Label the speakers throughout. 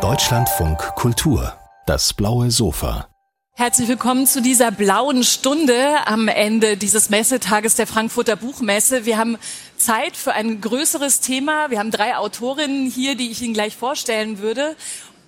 Speaker 1: Deutschlandfunk Kultur, das blaue Sofa.
Speaker 2: Herzlich willkommen zu dieser blauen Stunde am Ende dieses Messetages der Frankfurter Buchmesse. Wir haben Zeit für ein größeres Thema. Wir haben drei Autorinnen hier, die ich Ihnen gleich vorstellen würde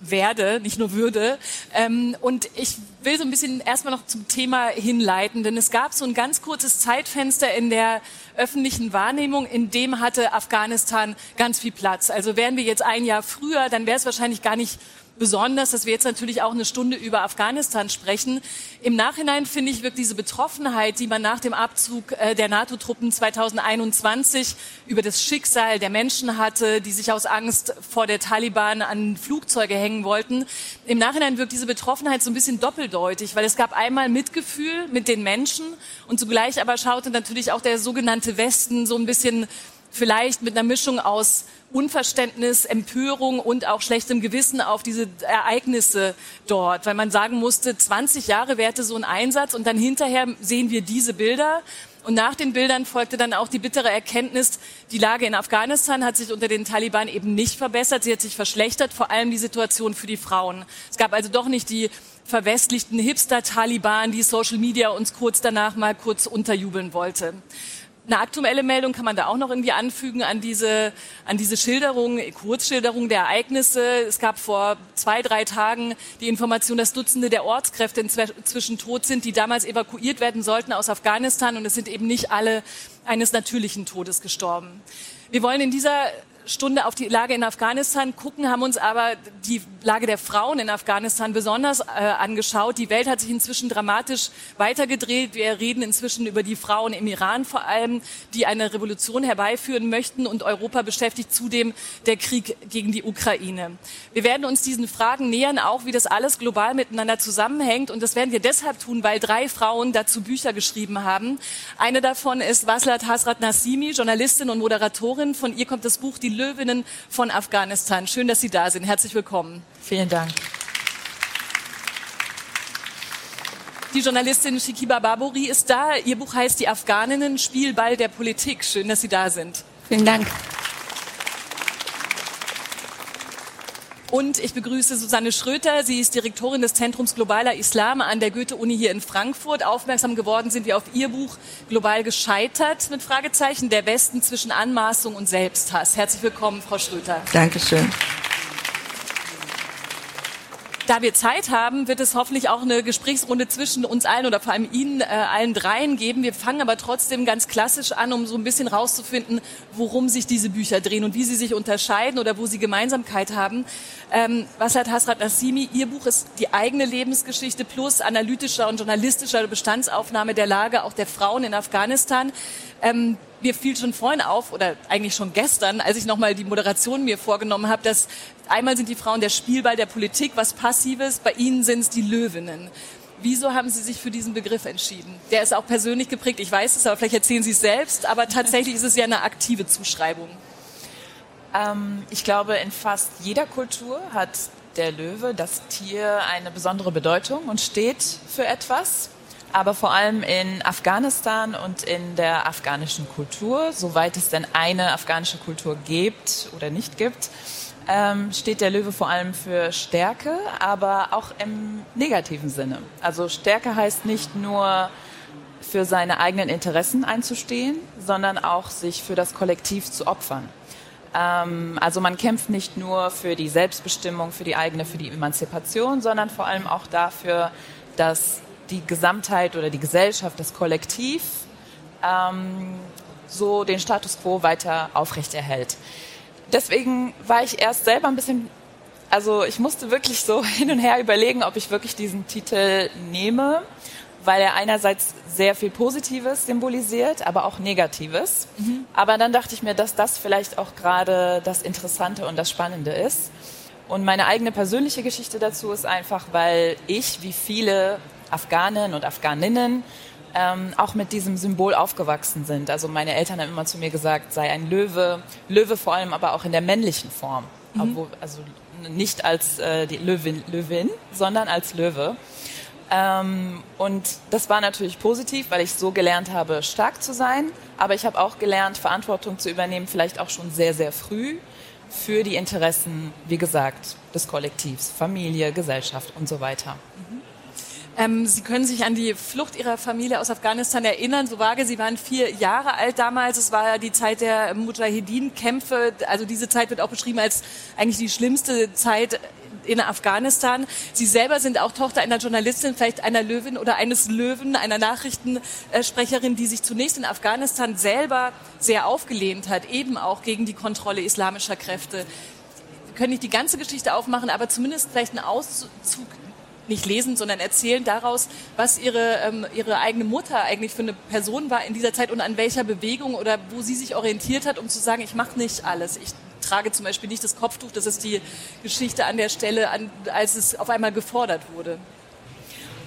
Speaker 2: werde, nicht nur würde. Ähm, und ich will so ein bisschen erstmal noch zum Thema hinleiten, denn es gab so ein ganz kurzes Zeitfenster in der öffentlichen Wahrnehmung, in dem hatte Afghanistan ganz viel Platz. Also wären wir jetzt ein Jahr früher, dann wäre es wahrscheinlich gar nicht besonders, dass wir jetzt natürlich auch eine Stunde über Afghanistan sprechen. Im Nachhinein finde ich, wirkt diese Betroffenheit, die man nach dem Abzug äh, der NATO-Truppen 2021 über das Schicksal der Menschen hatte, die sich aus Angst vor der Taliban an Flugzeuge hängen wollten. Im Nachhinein wirkt diese Betroffenheit so ein bisschen doppeldeutig, weil es gab einmal Mitgefühl mit den Menschen und zugleich aber schaute natürlich auch der sogenannte Westen so ein bisschen vielleicht mit einer Mischung aus Unverständnis, Empörung und auch schlechtem Gewissen auf diese Ereignisse dort, weil man sagen musste, 20 Jahre währte so ein Einsatz und dann hinterher sehen wir diese Bilder. Und nach den Bildern folgte dann auch die bittere Erkenntnis, die Lage in Afghanistan hat sich unter den Taliban eben nicht verbessert, sie hat sich verschlechtert, vor allem die Situation für die Frauen. Es gab also doch nicht die verwestlichten Hipster-Taliban, die Social Media uns kurz danach mal kurz unterjubeln wollte. Eine aktuelle Meldung kann man da auch noch irgendwie anfügen an diese, an diese Schilderung, Kurzschilderung der Ereignisse. Es gab vor zwei, drei Tagen die Information, dass Dutzende der Ortskräfte inzwischen tot sind, die damals evakuiert werden sollten aus Afghanistan. Und es sind eben nicht alle eines natürlichen Todes gestorben. Wir wollen in dieser Stunde auf die Lage in Afghanistan gucken, haben uns aber die Lage der Frauen in Afghanistan besonders äh, angeschaut. Die Welt hat sich inzwischen dramatisch weitergedreht. Wir reden inzwischen über die Frauen im Iran vor allem, die eine Revolution herbeiführen möchten und Europa beschäftigt zudem der Krieg gegen die Ukraine. Wir werden uns diesen Fragen nähern, auch wie das alles global miteinander zusammenhängt und das werden wir deshalb tun, weil drei Frauen dazu Bücher geschrieben haben. Eine davon ist Waslat Hasrat Nassimi, Journalistin und Moderatorin. Von ihr kommt das Buch Die Löwinnen von Afghanistan. Schön, dass Sie da sind. Herzlich willkommen.
Speaker 3: Vielen Dank.
Speaker 2: Die Journalistin Shikiba Baburi ist da. Ihr Buch heißt Die Afghaninnen, Spielball der Politik. Schön, dass Sie da sind.
Speaker 3: Vielen Dank.
Speaker 2: Und ich begrüße Susanne Schröter. Sie ist Direktorin des Zentrums Globaler Islam an der Goethe-Uni hier in Frankfurt. Aufmerksam geworden sind wir auf ihr Buch Global gescheitert mit Fragezeichen der Westen zwischen Anmaßung und Selbsthass. Herzlich willkommen, Frau Schröter.
Speaker 3: Dankeschön.
Speaker 2: Da wir Zeit haben, wird es hoffentlich auch eine Gesprächsrunde zwischen uns allen oder vor allem Ihnen äh, allen dreien geben. Wir fangen aber trotzdem ganz klassisch an, um so ein bisschen rauszufinden, worum sich diese Bücher drehen und wie sie sich unterscheiden oder wo sie Gemeinsamkeit haben. Ähm, was hat Hasrat Nassimi? Ihr Buch ist die eigene Lebensgeschichte plus analytischer und journalistischer Bestandsaufnahme der Lage auch der Frauen in Afghanistan. Ähm, mir fiel schon vorhin auf, oder eigentlich schon gestern, als ich nochmal die Moderation mir vorgenommen habe, dass einmal sind die Frauen der Spielball der Politik, was Passives, bei Ihnen sind es die Löwinnen. Wieso haben Sie sich für diesen Begriff entschieden? Der ist auch persönlich geprägt, ich weiß es, aber vielleicht erzählen Sie es selbst, aber tatsächlich ist es ja eine aktive Zuschreibung.
Speaker 3: Ähm, ich glaube, in fast jeder Kultur hat der Löwe, das Tier, eine besondere Bedeutung und steht für etwas aber vor allem in Afghanistan und in der afghanischen Kultur, soweit es denn eine afghanische Kultur gibt oder nicht gibt, ähm, steht der Löwe vor allem für Stärke, aber auch im negativen Sinne. Also Stärke heißt nicht nur für seine eigenen Interessen einzustehen, sondern auch sich für das Kollektiv zu opfern. Ähm, also man kämpft nicht nur für die Selbstbestimmung, für die eigene, für die Emanzipation, sondern vor allem auch dafür, dass die Gesamtheit oder die Gesellschaft, das Kollektiv ähm, so den Status quo weiter aufrechterhält. Deswegen war ich erst selber ein bisschen, also ich musste wirklich so hin und her überlegen, ob ich wirklich diesen Titel nehme, weil er einerseits sehr viel Positives symbolisiert, aber auch Negatives. Mhm. Aber dann dachte ich mir, dass das vielleicht auch gerade das Interessante und das Spannende ist. Und meine eigene persönliche Geschichte dazu ist einfach, weil ich, wie viele Afghanen und Afghaninnen ähm, auch mit diesem Symbol aufgewachsen sind. Also meine Eltern haben immer zu mir gesagt, sei ein Löwe, Löwe vor allem aber auch in der männlichen Form. Mhm. also nicht als äh, die Löwin, Löwin, sondern als Löwe. Ähm, und das war natürlich positiv, weil ich so gelernt habe, stark zu sein. Aber ich habe auch gelernt, Verantwortung zu übernehmen, vielleicht auch schon sehr, sehr früh. für die Interessen, wie gesagt, des Kollektivs, Familie, Gesellschaft und so weiter. Mhm.
Speaker 2: Ähm, Sie können sich an die Flucht Ihrer Familie aus Afghanistan erinnern. So vage, Sie waren vier Jahre alt damals. Es war die Zeit der Mujahedin-Kämpfe. Also diese Zeit wird auch beschrieben als eigentlich die schlimmste Zeit in Afghanistan. Sie selber sind auch Tochter einer Journalistin, vielleicht einer Löwin oder eines Löwen, einer Nachrichtensprecherin, die sich zunächst in Afghanistan selber sehr aufgelehnt hat, eben auch gegen die Kontrolle islamischer Kräfte. Wir können nicht die ganze Geschichte aufmachen, aber zumindest vielleicht einen Auszug nicht lesen, sondern erzählen daraus, was ihre, ähm, ihre eigene Mutter eigentlich für eine Person war in dieser Zeit und an welcher Bewegung oder wo sie sich orientiert hat, um zu sagen, ich mache nicht alles. Ich trage zum Beispiel nicht das Kopftuch. Das ist die Geschichte an der Stelle, an, als es auf einmal gefordert wurde.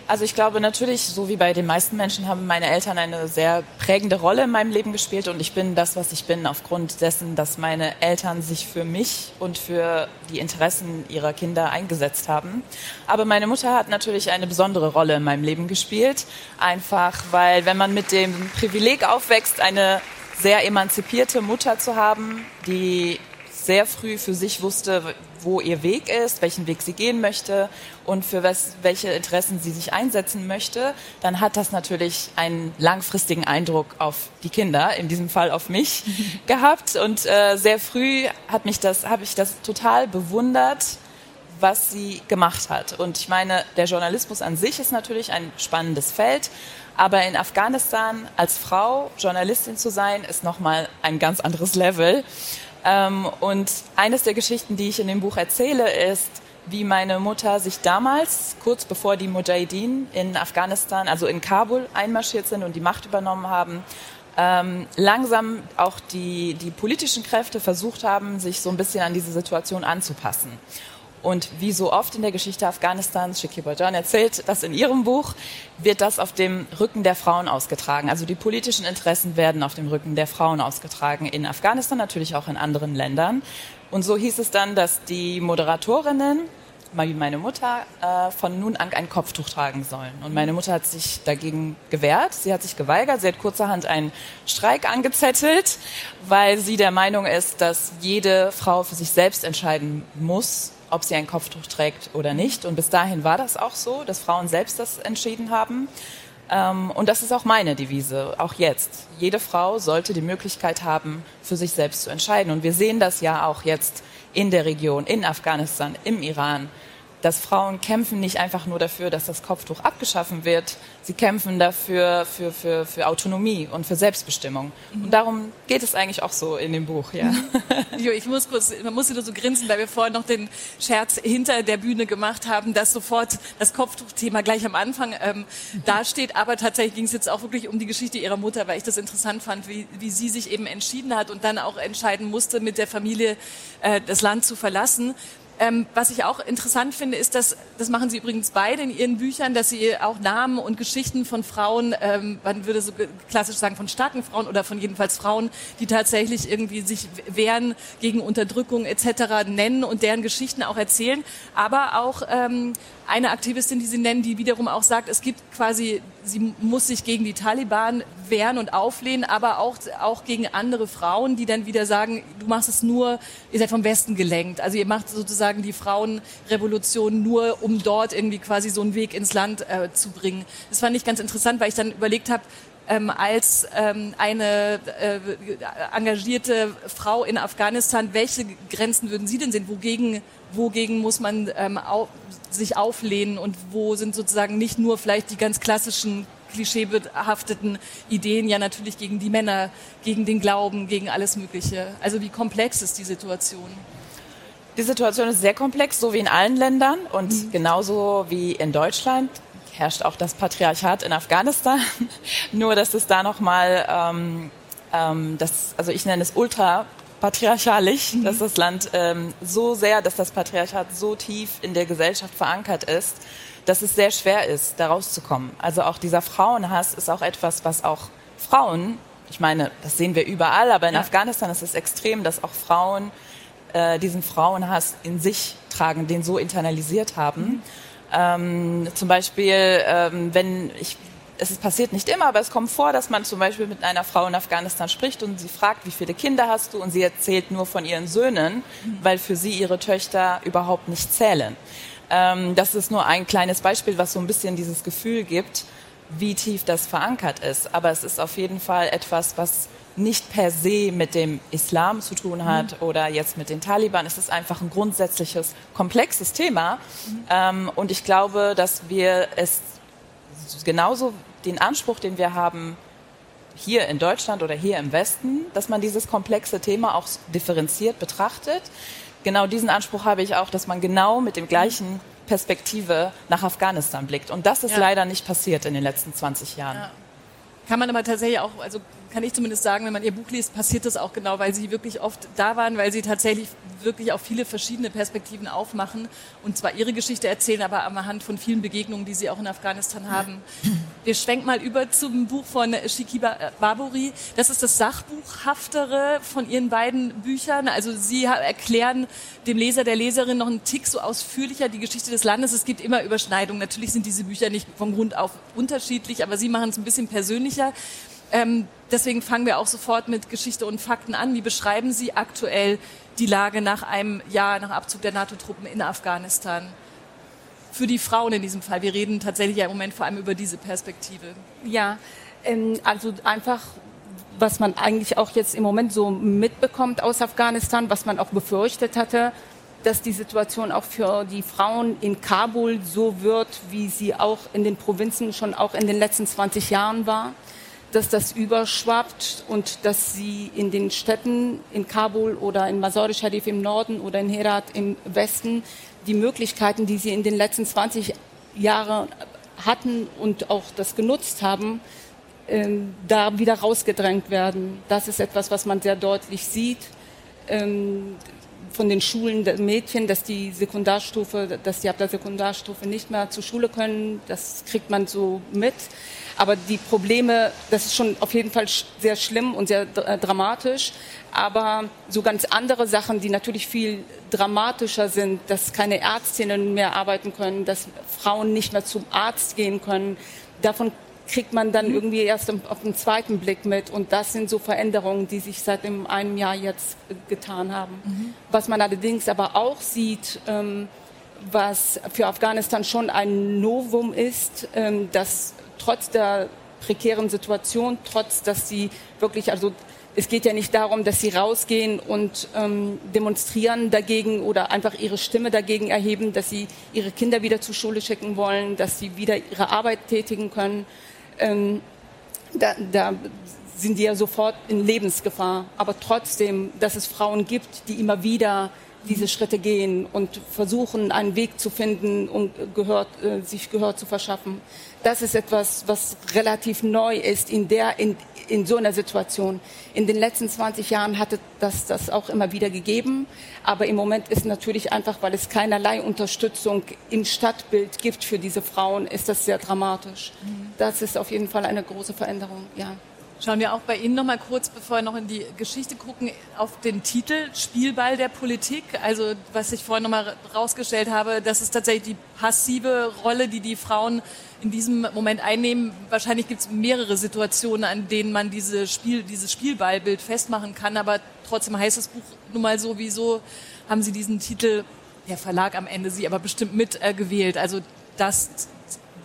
Speaker 3: Also ich glaube natürlich, so wie bei den meisten Menschen, haben meine Eltern eine sehr prägende Rolle in meinem Leben gespielt und ich bin das, was ich bin, aufgrund dessen, dass meine Eltern sich für mich und für die Interessen ihrer Kinder eingesetzt haben. Aber meine Mutter hat natürlich eine besondere Rolle in meinem Leben gespielt, einfach weil wenn man mit dem Privileg aufwächst, eine sehr emanzipierte Mutter zu haben, die sehr früh für sich wusste, wo ihr Weg ist, welchen Weg sie gehen möchte und für was, welche Interessen sie sich einsetzen möchte, dann hat das natürlich einen langfristigen Eindruck auf die Kinder, in diesem Fall auf mich, gehabt. Und äh, sehr früh hat mich das, habe ich das total bewundert, was sie gemacht hat. Und ich meine, der Journalismus an sich ist natürlich ein spannendes Feld, aber in Afghanistan als Frau Journalistin zu sein, ist nochmal ein ganz anderes Level. Ähm, und eines der Geschichten, die ich in dem Buch erzähle, ist, wie meine Mutter sich damals, kurz bevor die Mujahideen in Afghanistan, also in Kabul einmarschiert sind und die Macht übernommen haben, ähm, langsam auch die, die politischen Kräfte versucht haben, sich so ein bisschen an diese Situation anzupassen. Und wie so oft in der Geschichte Afghanistans, Shiki Bajan erzählt das in ihrem Buch, wird das auf dem Rücken der Frauen ausgetragen. Also die politischen Interessen werden auf dem Rücken der Frauen ausgetragen in Afghanistan, natürlich auch in anderen Ländern. Und so hieß es dann, dass die Moderatorinnen, wie meine Mutter, äh, von nun an ein Kopftuch tragen sollen. Und meine Mutter hat sich dagegen gewehrt. Sie hat sich geweigert. Sie hat kurzerhand einen Streik angezettelt, weil sie der Meinung ist, dass jede Frau für sich selbst entscheiden muss, ob sie ein Kopftuch trägt oder nicht. Und bis dahin war das auch so, dass Frauen selbst das entschieden haben. Ähm, und das ist auch meine Devise, auch jetzt. Jede Frau sollte die Möglichkeit haben, für sich selbst zu entscheiden. Und wir sehen das ja auch jetzt in der Region, in Afghanistan, im Iran, dass Frauen kämpfen nicht einfach nur dafür, dass das Kopftuch abgeschaffen wird, sie kämpfen dafür für, für, für Autonomie und für Selbstbestimmung. Mhm. Und darum geht es eigentlich auch so in dem Buch, ja.
Speaker 2: Jo, ich muss kurz, man muss nur so grinsen, weil wir vorhin noch den Scherz hinter der Bühne gemacht haben, dass sofort das Kopftuchthema gleich am Anfang ähm, dasteht. Aber tatsächlich ging es jetzt auch wirklich um die Geschichte ihrer Mutter, weil ich das interessant fand, wie, wie sie sich eben entschieden hat und dann auch entscheiden musste, mit der Familie äh, das Land zu verlassen. Ähm, was ich auch interessant finde, ist, dass, das machen Sie übrigens beide in Ihren Büchern, dass Sie auch Namen und Geschichten von Frauen, ähm, man würde so klassisch sagen von starken Frauen oder von jedenfalls Frauen, die tatsächlich irgendwie sich wehren gegen Unterdrückung etc. nennen und deren Geschichten auch erzählen, aber auch ähm, eine Aktivistin, die Sie nennen, die wiederum auch sagt, es gibt quasi, sie muss sich gegen die Taliban wehren und auflehnen, aber auch, auch gegen andere Frauen, die dann wieder sagen, du machst es nur, ihr seid vom Westen gelenkt. Also ihr macht sozusagen die Frauenrevolution nur, um dort irgendwie quasi so einen Weg ins Land äh, zu bringen. Das fand ich ganz interessant, weil ich dann überlegt habe, ähm, als ähm, eine äh, engagierte Frau in Afghanistan, welche Grenzen würden Sie denn sehen? Wogegen, wogegen muss man ähm, au sich auflehnen und wo sind sozusagen nicht nur vielleicht die ganz klassischen klischeebehafteten Ideen, ja natürlich gegen die Männer, gegen den Glauben, gegen alles Mögliche. Also wie komplex ist die Situation?
Speaker 3: Die Situation ist sehr komplex, so wie in allen Ländern und mhm. genauso wie in Deutschland herrscht auch das Patriarchat in Afghanistan. Nur, dass es da nochmal, ähm, ähm, das, also ich nenne es ultra patriarchalisch, mhm. dass das Land ähm, so sehr, dass das Patriarchat so tief in der Gesellschaft verankert ist, dass es sehr schwer ist, da rauszukommen. Also auch dieser Frauenhass ist auch etwas, was auch Frauen, ich meine, das sehen wir überall, aber in ja. Afghanistan ist es extrem, dass auch Frauen äh, diesen Frauenhass in sich tragen, den so internalisiert haben. Mhm. Ähm, zum Beispiel, ähm, wenn ich es passiert nicht immer, aber es kommt vor, dass man zum Beispiel mit einer Frau in Afghanistan spricht und sie fragt, wie viele Kinder hast du? Und sie erzählt nur von ihren Söhnen, weil für sie ihre Töchter überhaupt nicht zählen. Ähm, das ist nur ein kleines Beispiel, was so ein bisschen dieses Gefühl gibt, wie tief das verankert ist. Aber es ist auf jeden Fall etwas, was nicht per se mit dem Islam zu tun hat mhm. oder jetzt mit den Taliban. Es ist einfach ein grundsätzliches, komplexes Thema. Mhm. Ähm, und ich glaube, dass wir es genauso den Anspruch, den wir haben, hier in Deutschland oder hier im Westen, dass man dieses komplexe Thema auch differenziert betrachtet. Genau diesen Anspruch habe ich auch, dass man genau mit dem gleichen Perspektive nach Afghanistan blickt. Und das ist ja. leider nicht passiert in den letzten 20 Jahren. Ja.
Speaker 2: Kann man aber tatsächlich auch, also kann ich zumindest sagen, wenn man ihr Buch liest, passiert das auch genau, weil sie wirklich oft da waren, weil sie tatsächlich wirklich auch viele verschiedene Perspektiven aufmachen und zwar ihre Geschichte erzählen, aber anhand von vielen Begegnungen, die sie auch in Afghanistan haben. Wir schwenken mal über zum Buch von Shiki Baburi. Das ist das Sachbuchhaftere von ihren beiden Büchern. Also sie erklären dem Leser, der Leserin noch einen Tick so ausführlicher die Geschichte des Landes. Es gibt immer Überschneidungen. Natürlich sind diese Bücher nicht vom Grund auf unterschiedlich, aber sie machen es ein bisschen persönlicher. Ähm, deswegen fangen wir auch sofort mit Geschichte und Fakten an. Wie beschreiben Sie aktuell die Lage nach einem Jahr nach Abzug der NATO-Truppen in Afghanistan? Für die Frauen in diesem Fall. Wir reden tatsächlich ja im Moment vor allem über diese Perspektive.
Speaker 4: Ja, ähm, also einfach was man eigentlich auch jetzt im Moment so mitbekommt aus Afghanistan, was man auch befürchtet hatte, dass die Situation auch für die Frauen in Kabul so wird, wie sie auch in den Provinzen schon auch in den letzten 20 Jahren war dass das überschwappt und dass sie in den Städten in Kabul oder in Mazar-e Sharif im Norden oder in Herat im Westen die Möglichkeiten, die sie in den letzten 20 Jahren hatten und auch das genutzt haben, ähm, da wieder rausgedrängt werden. Das ist etwas, was man sehr deutlich sieht. Ähm, von den Schulen der Mädchen, dass die Sekundarstufe, dass die ab der Sekundarstufe nicht mehr zur Schule können, das kriegt man so mit. Aber die Probleme, das ist schon auf jeden Fall sehr schlimm und sehr dramatisch. Aber so ganz andere Sachen, die natürlich viel dramatischer sind, dass keine Ärztinnen mehr arbeiten können, dass Frauen nicht mehr zum Arzt gehen können, davon kriegt man dann mhm. irgendwie erst auf den zweiten Blick mit. Und das sind so Veränderungen, die sich seit einem Jahr jetzt getan haben. Mhm. Was man allerdings aber auch sieht, ähm, was für Afghanistan schon ein Novum ist, ähm, dass trotz der prekären Situation, trotz dass sie wirklich, also es geht ja nicht darum, dass sie rausgehen und ähm, demonstrieren dagegen oder einfach ihre Stimme dagegen erheben, dass sie ihre Kinder wieder zur Schule schicken wollen, dass sie wieder ihre Arbeit tätigen können. Ähm, da, da sind die ja sofort in Lebensgefahr. Aber trotzdem, dass es Frauen gibt, die immer wieder diese Schritte gehen und versuchen, einen Weg zu finden, um gehört, äh, sich Gehör zu verschaffen. Das ist etwas, was relativ neu ist in, der, in, in so einer Situation. In den letzten 20 Jahren hatte das das auch immer wieder gegeben. Aber im Moment ist natürlich einfach, weil es keinerlei Unterstützung im Stadtbild gibt für diese Frauen, ist das sehr dramatisch. Mhm. Das ist auf jeden Fall eine große Veränderung, ja.
Speaker 2: Schauen wir auch bei Ihnen noch mal kurz, bevor wir noch in die Geschichte gucken, auf den Titel Spielball der Politik. Also was ich vorhin noch mal rausgestellt habe, das ist tatsächlich die passive Rolle, die die Frauen in diesem Moment einnehmen. Wahrscheinlich gibt es mehrere Situationen, an denen man diese Spiel, dieses Spielballbild festmachen kann. Aber trotzdem heißt das Buch nun mal so, wieso haben Sie diesen Titel, der Verlag am Ende Sie aber bestimmt mit äh, gewählt. Also das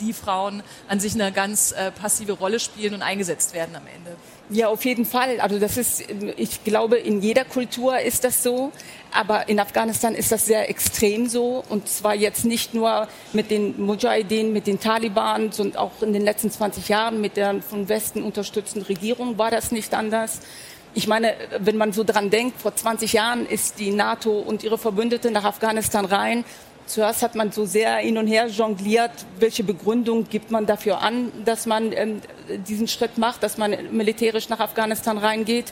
Speaker 2: die Frauen an sich eine ganz äh, passive Rolle spielen und eingesetzt werden am Ende.
Speaker 4: Ja, auf jeden Fall. Also das ist, ich glaube, in jeder Kultur ist das so, aber in Afghanistan ist das sehr extrem so und zwar jetzt nicht nur mit den Mujahideen, mit den Taliban, sondern auch in den letzten 20 Jahren mit der von Westen unterstützten Regierung war das nicht anders. Ich meine, wenn man so dran denkt, vor 20 Jahren ist die NATO und ihre Verbündeten nach Afghanistan rein Zuerst hat man so sehr hin und her jongliert, welche Begründung gibt man dafür an, dass man ähm, diesen Schritt macht, dass man militärisch nach Afghanistan reingeht.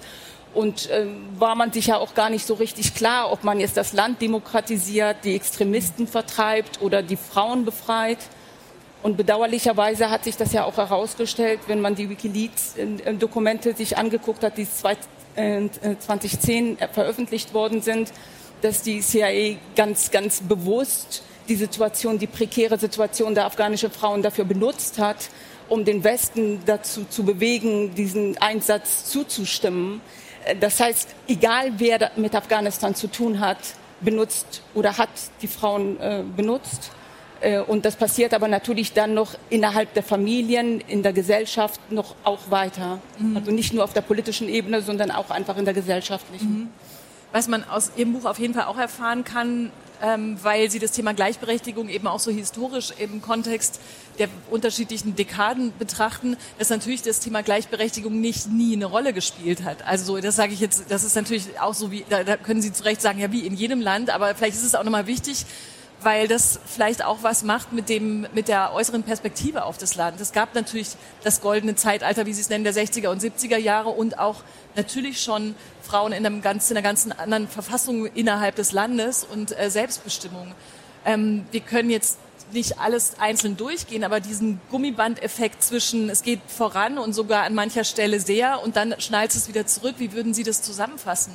Speaker 4: Und äh, war man sich ja auch gar nicht so richtig klar, ob man jetzt das Land demokratisiert, die Extremisten vertreibt oder die Frauen befreit. Und bedauerlicherweise hat sich das ja auch herausgestellt, wenn man die Wikileaks-Dokumente äh, sich angeguckt hat, die 2010 äh, veröffentlicht worden sind, dass die CIA ganz, ganz bewusst die Situation, die prekäre Situation der afghanischen Frauen dafür benutzt hat, um den Westen dazu zu bewegen, diesen Einsatz zuzustimmen. Das heißt, egal wer mit Afghanistan zu tun hat, benutzt oder hat die Frauen äh, benutzt. Äh, und das passiert aber natürlich dann noch innerhalb der Familien, in der Gesellschaft noch auch weiter. Mhm. Also nicht nur auf der politischen Ebene, sondern auch einfach in der gesellschaftlichen. Mhm.
Speaker 2: Was man aus Ihrem Buch auf jeden Fall auch erfahren kann, ähm, weil Sie das Thema Gleichberechtigung eben auch so historisch im Kontext der unterschiedlichen Dekaden betrachten, dass natürlich das Thema Gleichberechtigung nicht nie eine Rolle gespielt hat. Also das sage ich jetzt, das ist natürlich auch so wie, da, da können Sie zu Recht sagen, ja wie in jedem Land, aber vielleicht ist es auch nochmal wichtig, weil das vielleicht auch was macht mit dem, mit der äußeren Perspektive auf das Land. Es gab natürlich das goldene Zeitalter, wie Sie es nennen, der 60er und 70er Jahre und auch natürlich schon Frauen in, einem ganz, in einer ganz anderen Verfassung innerhalb des Landes und äh, Selbstbestimmung. Ähm, wir können jetzt nicht alles einzeln durchgehen, aber diesen Gummibandeffekt zwischen es geht voran und sogar an mancher Stelle sehr und dann schnallt es wieder zurück. Wie würden Sie das zusammenfassen?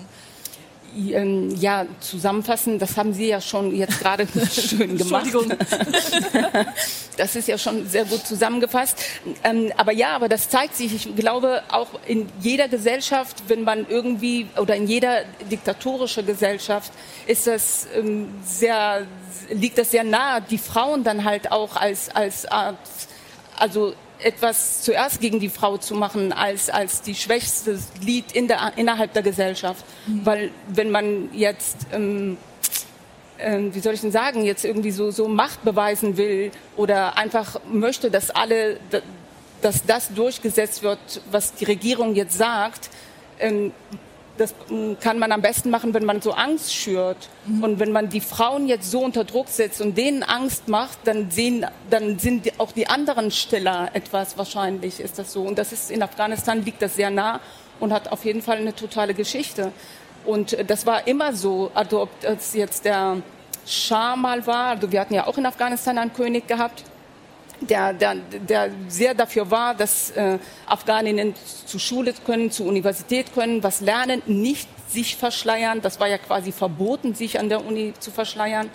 Speaker 4: Ähm, ja, zusammenfassen, das haben Sie ja schon jetzt gerade schön gemacht. Entschuldigung. Das ist ja schon sehr gut zusammengefasst. Ähm, aber ja, aber das zeigt sich, ich glaube, auch in jeder Gesellschaft, wenn man irgendwie, oder in jeder diktatorischen Gesellschaft, ist das ähm, sehr, liegt das sehr nahe, die Frauen dann halt auch als, als Art, also etwas zuerst gegen die Frau zu machen als, als die schwächste Glied in der, innerhalb der Gesellschaft. Mhm. Weil wenn man jetzt, ähm, ähm, wie soll ich denn sagen, jetzt irgendwie so, so Macht beweisen will oder einfach möchte, dass alle, dass das durchgesetzt wird, was die Regierung jetzt sagt, ähm, das kann man am besten machen, wenn man so Angst schürt. Mhm. Und wenn man die Frauen jetzt so unter Druck setzt und denen Angst macht, dann, sehen, dann sind auch die anderen stiller etwas. Wahrscheinlich ist das so. Und das ist in Afghanistan liegt das sehr nah und hat auf jeden Fall eine totale Geschichte. Und äh, das war immer so. Also ob das jetzt der Schah mal war, also wir hatten ja auch in Afghanistan einen König gehabt der, der, der sehr dafür war, dass äh, Afghaninnen zur Schule können, zur Universität können, was lernen, nicht sich verschleiern. Das war ja quasi verboten, sich an der Uni zu verschleiern.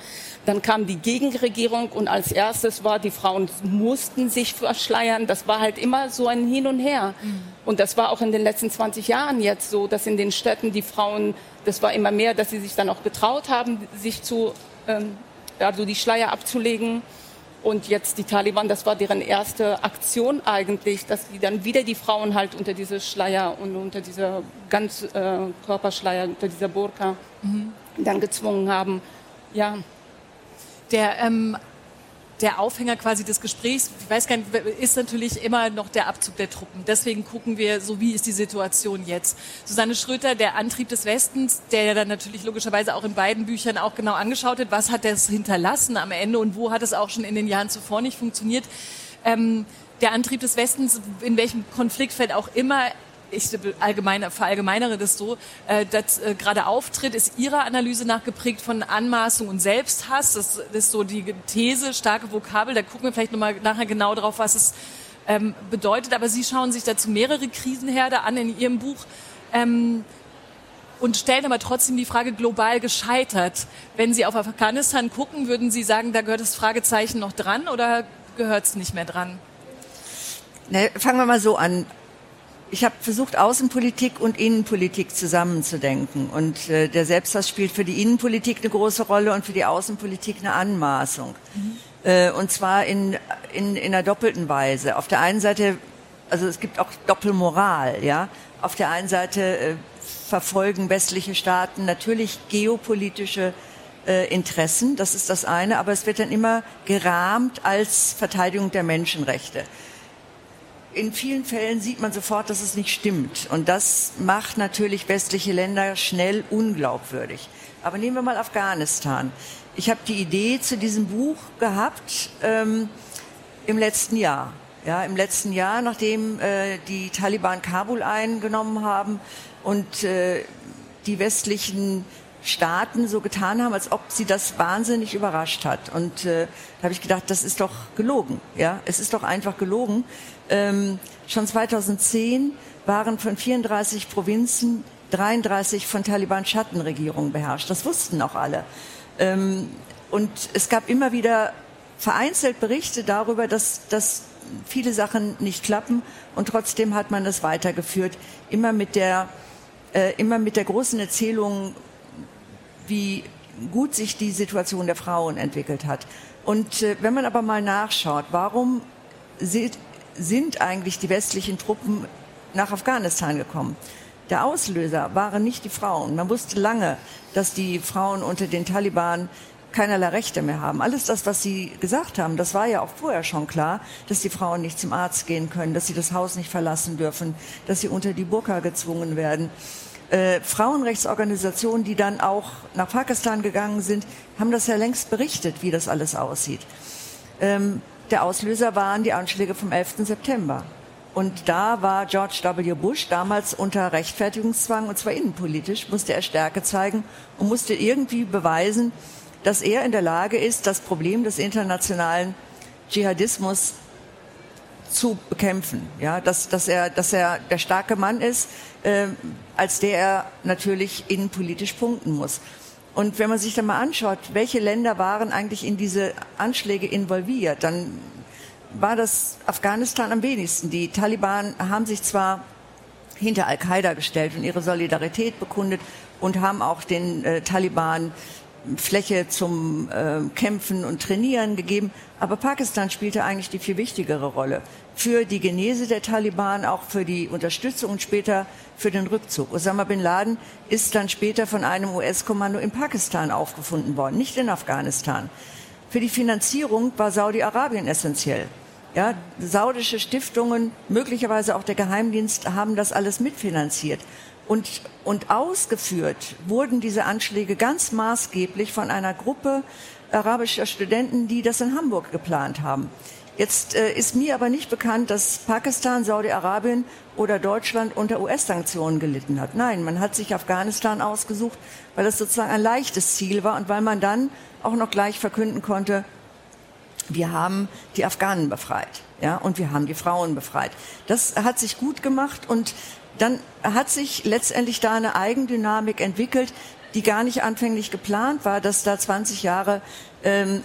Speaker 4: Dann kam die Gegenregierung und als erstes war, die Frauen mussten sich verschleiern. Das war halt immer so ein Hin und Her. Mhm. Und das war auch in den letzten 20 Jahren jetzt so, dass in den Städten die Frauen, das war immer mehr, dass sie sich dann auch getraut haben, sich zu, ähm, also die Schleier abzulegen. Und jetzt die Taliban, das war deren erste Aktion eigentlich, dass sie dann wieder die Frauen halt unter diese Schleier und unter dieser ganz äh, Körperschleier, unter dieser Burka mhm. dann gezwungen haben. Ja.
Speaker 2: Der ähm, der Aufhänger quasi des Gesprächs, ich weiß gar nicht, ist natürlich immer noch der Abzug der Truppen. Deswegen gucken wir, so wie ist die Situation jetzt. Susanne Schröter, der Antrieb des Westens, der ja dann natürlich logischerweise auch in beiden Büchern auch genau angeschaut hat, was hat das hinterlassen am Ende und wo hat es auch schon in den Jahren zuvor nicht funktioniert. Ähm, der Antrieb des Westens, in welchem Konfliktfeld auch immer ich allgemein, verallgemeinere das so, äh, das äh, gerade auftritt, ist Ihrer Analyse nach geprägt von Anmaßung und Selbsthass. Das ist so die These, starke Vokabel. Da gucken wir vielleicht nochmal nachher genau drauf, was es ähm, bedeutet. Aber Sie schauen sich dazu mehrere Krisenherde an in Ihrem Buch. Ähm, und stellen aber trotzdem die Frage global gescheitert. Wenn Sie auf Afghanistan gucken, würden Sie sagen, da gehört das Fragezeichen noch dran oder gehört es nicht mehr dran?
Speaker 5: Ne, fangen wir mal so an ich habe versucht, Außenpolitik und Innenpolitik zusammenzudenken. Und äh, der Selbsthass spielt für die Innenpolitik eine große Rolle und für die Außenpolitik eine Anmaßung. Mhm. Äh, und zwar in, in, in einer doppelten Weise. Auf der einen Seite, also es gibt auch Doppelmoral, ja. Auf der einen Seite äh, verfolgen westliche Staaten natürlich geopolitische äh, Interessen, das ist das eine, aber es wird dann immer gerahmt als Verteidigung der Menschenrechte in vielen Fällen sieht man sofort, dass es nicht stimmt. Und das macht natürlich westliche Länder schnell unglaubwürdig. Aber nehmen wir mal Afghanistan. Ich habe die Idee zu diesem Buch gehabt ähm, im letzten Jahr. Ja, im letzten Jahr, nachdem äh, die Taliban Kabul eingenommen haben und äh, die westlichen Staaten so getan haben, als ob sie das wahnsinnig überrascht hat. Und äh, da habe ich gedacht, das ist doch gelogen. Ja, es ist doch einfach gelogen. Ähm, schon 2010 waren von 34 Provinzen 33 von Taliban-Schattenregierungen beherrscht. Das wussten auch alle. Ähm, und es gab immer wieder vereinzelt Berichte darüber, dass, dass viele Sachen nicht klappen und trotzdem hat man es weitergeführt, immer mit der, äh, immer mit der großen Erzählung, wie gut sich die Situation der Frauen entwickelt hat. Und äh, wenn man aber mal nachschaut, warum sind eigentlich die westlichen Truppen nach Afghanistan gekommen? Der Auslöser waren nicht die Frauen. Man wusste lange, dass die Frauen unter den Taliban keinerlei Rechte mehr haben. Alles das, was Sie gesagt haben, das war ja auch vorher schon klar, dass die Frauen nicht zum Arzt gehen können, dass sie das Haus nicht verlassen dürfen, dass sie unter die Burka gezwungen werden. Äh, Frauenrechtsorganisationen, die dann auch nach Pakistan gegangen sind, haben das ja längst berichtet, wie das alles aussieht. Ähm, der Auslöser waren die Anschläge vom 11. September. Und da war George W. Bush damals unter Rechtfertigungszwang, und zwar innenpolitisch, musste er Stärke zeigen und musste irgendwie beweisen, dass er in der Lage ist, das Problem des internationalen Dschihadismus zu bekämpfen. Ja, dass, dass, er, dass er der starke Mann ist, äh, als der er natürlich innenpolitisch punkten muss. Und wenn man sich dann mal anschaut, welche Länder waren eigentlich in diese Anschläge involviert, dann war das Afghanistan am wenigsten. Die Taliban haben sich zwar hinter Al-Qaida gestellt und ihre Solidarität bekundet und haben auch den äh, Taliban Fläche zum äh, Kämpfen und Trainieren gegeben. Aber Pakistan spielte eigentlich die viel wichtigere Rolle für die Genese der Taliban, auch für die Unterstützung und später für den Rückzug. Osama bin Laden ist dann später von einem US-Kommando in Pakistan aufgefunden worden, nicht in Afghanistan. Für die Finanzierung war Saudi-Arabien essentiell. Ja, saudische Stiftungen, möglicherweise auch der Geheimdienst haben das alles mitfinanziert. Und, und ausgeführt wurden diese Anschläge ganz maßgeblich von einer Gruppe arabischer Studenten, die das in Hamburg geplant haben. Jetzt äh, ist mir aber nicht bekannt, dass Pakistan, Saudi-Arabien oder Deutschland unter US-Sanktionen gelitten hat. Nein, man hat sich Afghanistan ausgesucht, weil es sozusagen ein leichtes Ziel war und weil man dann auch noch gleich verkünden konnte, wir haben die Afghanen befreit, ja, und wir haben die Frauen befreit. Das hat sich gut gemacht und dann hat sich letztendlich da eine Eigendynamik entwickelt, die gar nicht anfänglich geplant war, dass da 20 Jahre ähm,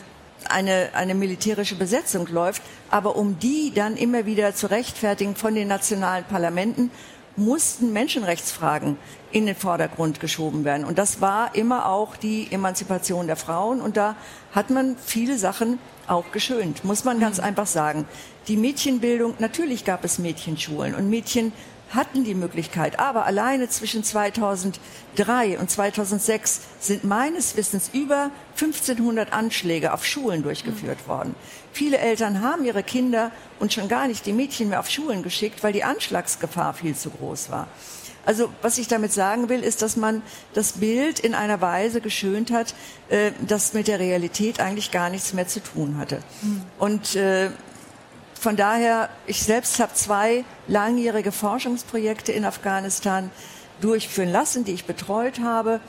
Speaker 5: eine, eine militärische Besetzung läuft. Aber um die dann immer wieder zu rechtfertigen von den nationalen Parlamenten, mussten Menschenrechtsfragen in den Vordergrund geschoben werden. Und das war immer auch die Emanzipation der Frauen. Und da hat man viele Sachen auch geschönt, muss man ganz mhm. einfach sagen. Die Mädchenbildung, natürlich gab es Mädchenschulen und Mädchen hatten die Möglichkeit. Aber alleine zwischen 2003 und 2006 sind meines Wissens über 1500 Anschläge auf Schulen durchgeführt mhm. worden. Viele Eltern haben ihre Kinder und schon gar nicht die Mädchen mehr auf Schulen geschickt, weil die Anschlagsgefahr viel zu groß war. Also was ich damit sagen will, ist, dass man das Bild in einer Weise geschönt hat, äh, das mit der Realität eigentlich gar nichts mehr zu tun hatte. Mhm. Und äh, von daher, ich selbst habe zwei langjährige Forschungsprojekte in Afghanistan durchführen lassen, die ich betreut habe.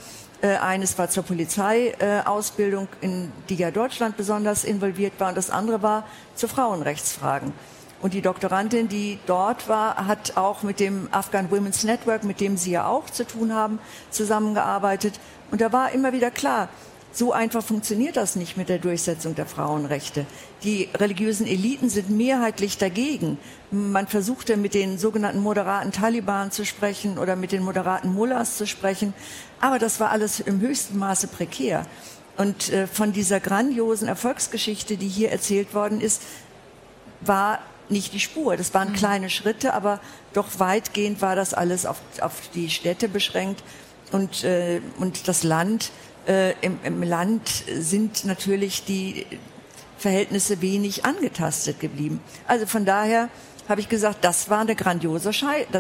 Speaker 5: Äh, eines war zur Polizeiausbildung, äh, in die ja Deutschland besonders involviert war, und das andere war zu Frauenrechtsfragen. Und die Doktorandin, die dort war, hat auch mit dem Afghan Women's Network, mit dem Sie ja auch zu tun haben, zusammengearbeitet. Und da war immer wieder klar, so einfach funktioniert das nicht mit der Durchsetzung der Frauenrechte. Die religiösen Eliten sind mehrheitlich dagegen. Man versuchte mit den sogenannten moderaten Taliban zu sprechen oder mit den moderaten Mullahs zu sprechen. Aber das war alles im höchsten Maße prekär. Und äh, von dieser grandiosen Erfolgsgeschichte, die hier erzählt worden ist, war nicht die Spur. Das waren mhm. kleine Schritte, aber doch weitgehend war das alles auf, auf die Städte beschränkt. Und, äh, und das Land äh, im, im Land sind natürlich die Verhältnisse wenig angetastet geblieben. Also von daher habe ich gesagt, das war eine grandiose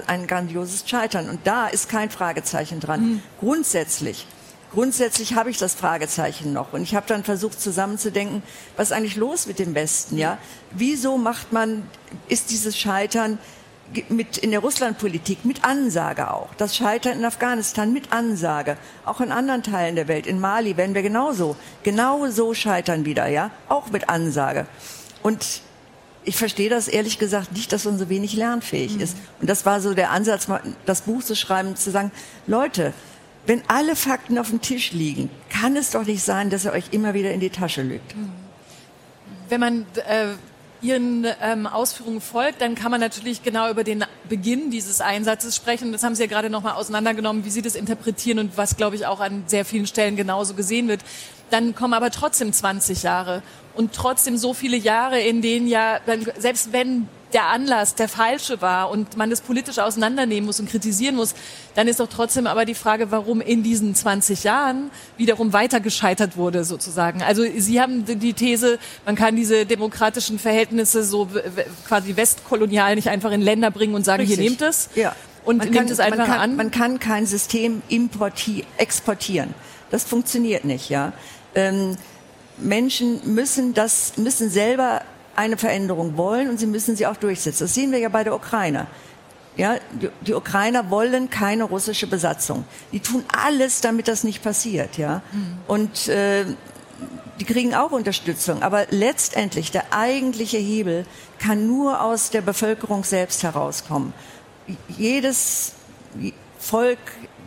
Speaker 5: ein grandioses Scheitern. Und da ist kein Fragezeichen dran. Mhm. Grundsätzlich, grundsätzlich habe ich das Fragezeichen noch. Und ich habe dann versucht zusammenzudenken, was ist eigentlich los mit dem Westen? Ja, wieso macht man, ist dieses Scheitern mit in der Russlandpolitik mit Ansage auch. Das Scheitern in Afghanistan mit Ansage. Auch in anderen Teilen der Welt. In Mali werden wir genauso, genauso scheitern wieder, ja. Auch mit Ansage. Und ich verstehe das ehrlich gesagt nicht, dass man so wenig lernfähig mhm. ist. Und das war so der Ansatz, das Buch zu schreiben, zu sagen, Leute, wenn alle Fakten auf dem Tisch liegen, kann es doch nicht sein, dass er euch immer wieder in die Tasche lügt.
Speaker 2: Wenn man äh Ihren ähm, Ausführungen folgt, dann kann man natürlich genau über den Beginn dieses Einsatzes sprechen. Das haben Sie ja gerade nochmal auseinandergenommen, wie Sie das interpretieren und was, glaube ich, auch an sehr vielen Stellen genauso gesehen wird. Dann kommen aber trotzdem 20 Jahre und trotzdem so viele Jahre, in denen ja, selbst wenn der Anlass der falsche war und man das politisch auseinandernehmen muss und kritisieren muss, dann ist doch trotzdem aber die Frage, warum in diesen 20 Jahren wiederum weiter gescheitert wurde sozusagen. Also Sie haben die These, man kann diese demokratischen Verhältnisse so quasi westkolonial nicht einfach in Länder bringen und sagen, Richtig. hier nehmt es.
Speaker 5: Ja. Und man nimmt es einfach man kann, an. Man kann kein System exportieren. Das funktioniert nicht, ja. Ähm, Menschen müssen das, müssen selber eine Veränderung wollen und sie müssen sie auch durchsetzen. Das sehen wir ja bei der Ukraine. Ja, die, die Ukrainer wollen keine russische Besatzung. Die tun alles, damit das nicht passiert. Ja, mhm. und äh, die kriegen auch Unterstützung. Aber letztendlich der eigentliche Hebel kann nur aus der Bevölkerung selbst herauskommen. Jedes Volk,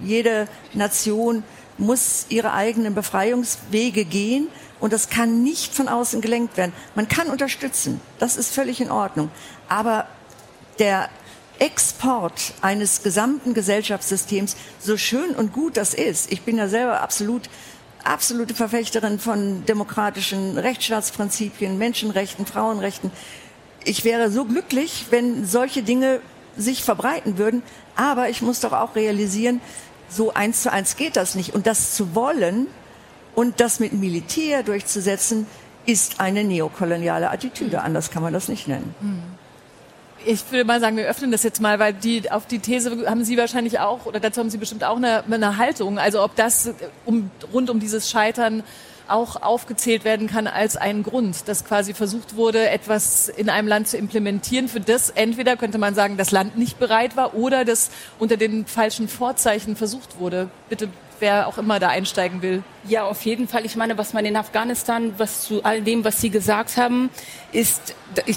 Speaker 5: jede Nation muss ihre eigenen Befreiungswege gehen und das kann nicht von außen gelenkt werden. Man kann unterstützen, das ist völlig in Ordnung. Aber der Export eines gesamten Gesellschaftssystems, so schön und gut das ist, ich bin ja selber absolut absolute Verfechterin von demokratischen Rechtsstaatsprinzipien, Menschenrechten, Frauenrechten. Ich wäre so glücklich, wenn solche Dinge sich verbreiten würden. Aber ich muss doch auch realisieren, so eins zu eins geht das nicht. Und das zu wollen, und das mit Militär durchzusetzen, ist eine neokoloniale Attitüde. Mhm. Anders kann man das nicht nennen. Mhm.
Speaker 2: Ich würde mal sagen, wir öffnen das jetzt mal, weil die, auf die These haben Sie wahrscheinlich auch, oder dazu haben Sie bestimmt auch eine, eine Haltung. Also ob das um, rund um dieses Scheitern auch aufgezählt werden kann als ein Grund, dass quasi versucht wurde, etwas in einem Land zu implementieren, für das entweder könnte man sagen, das Land nicht bereit war oder das unter den falschen Vorzeichen versucht wurde. Bitte wer auch immer da einsteigen will.
Speaker 4: Ja, auf jeden Fall. Ich meine, was man in Afghanistan, was zu all dem, was Sie gesagt haben, ist,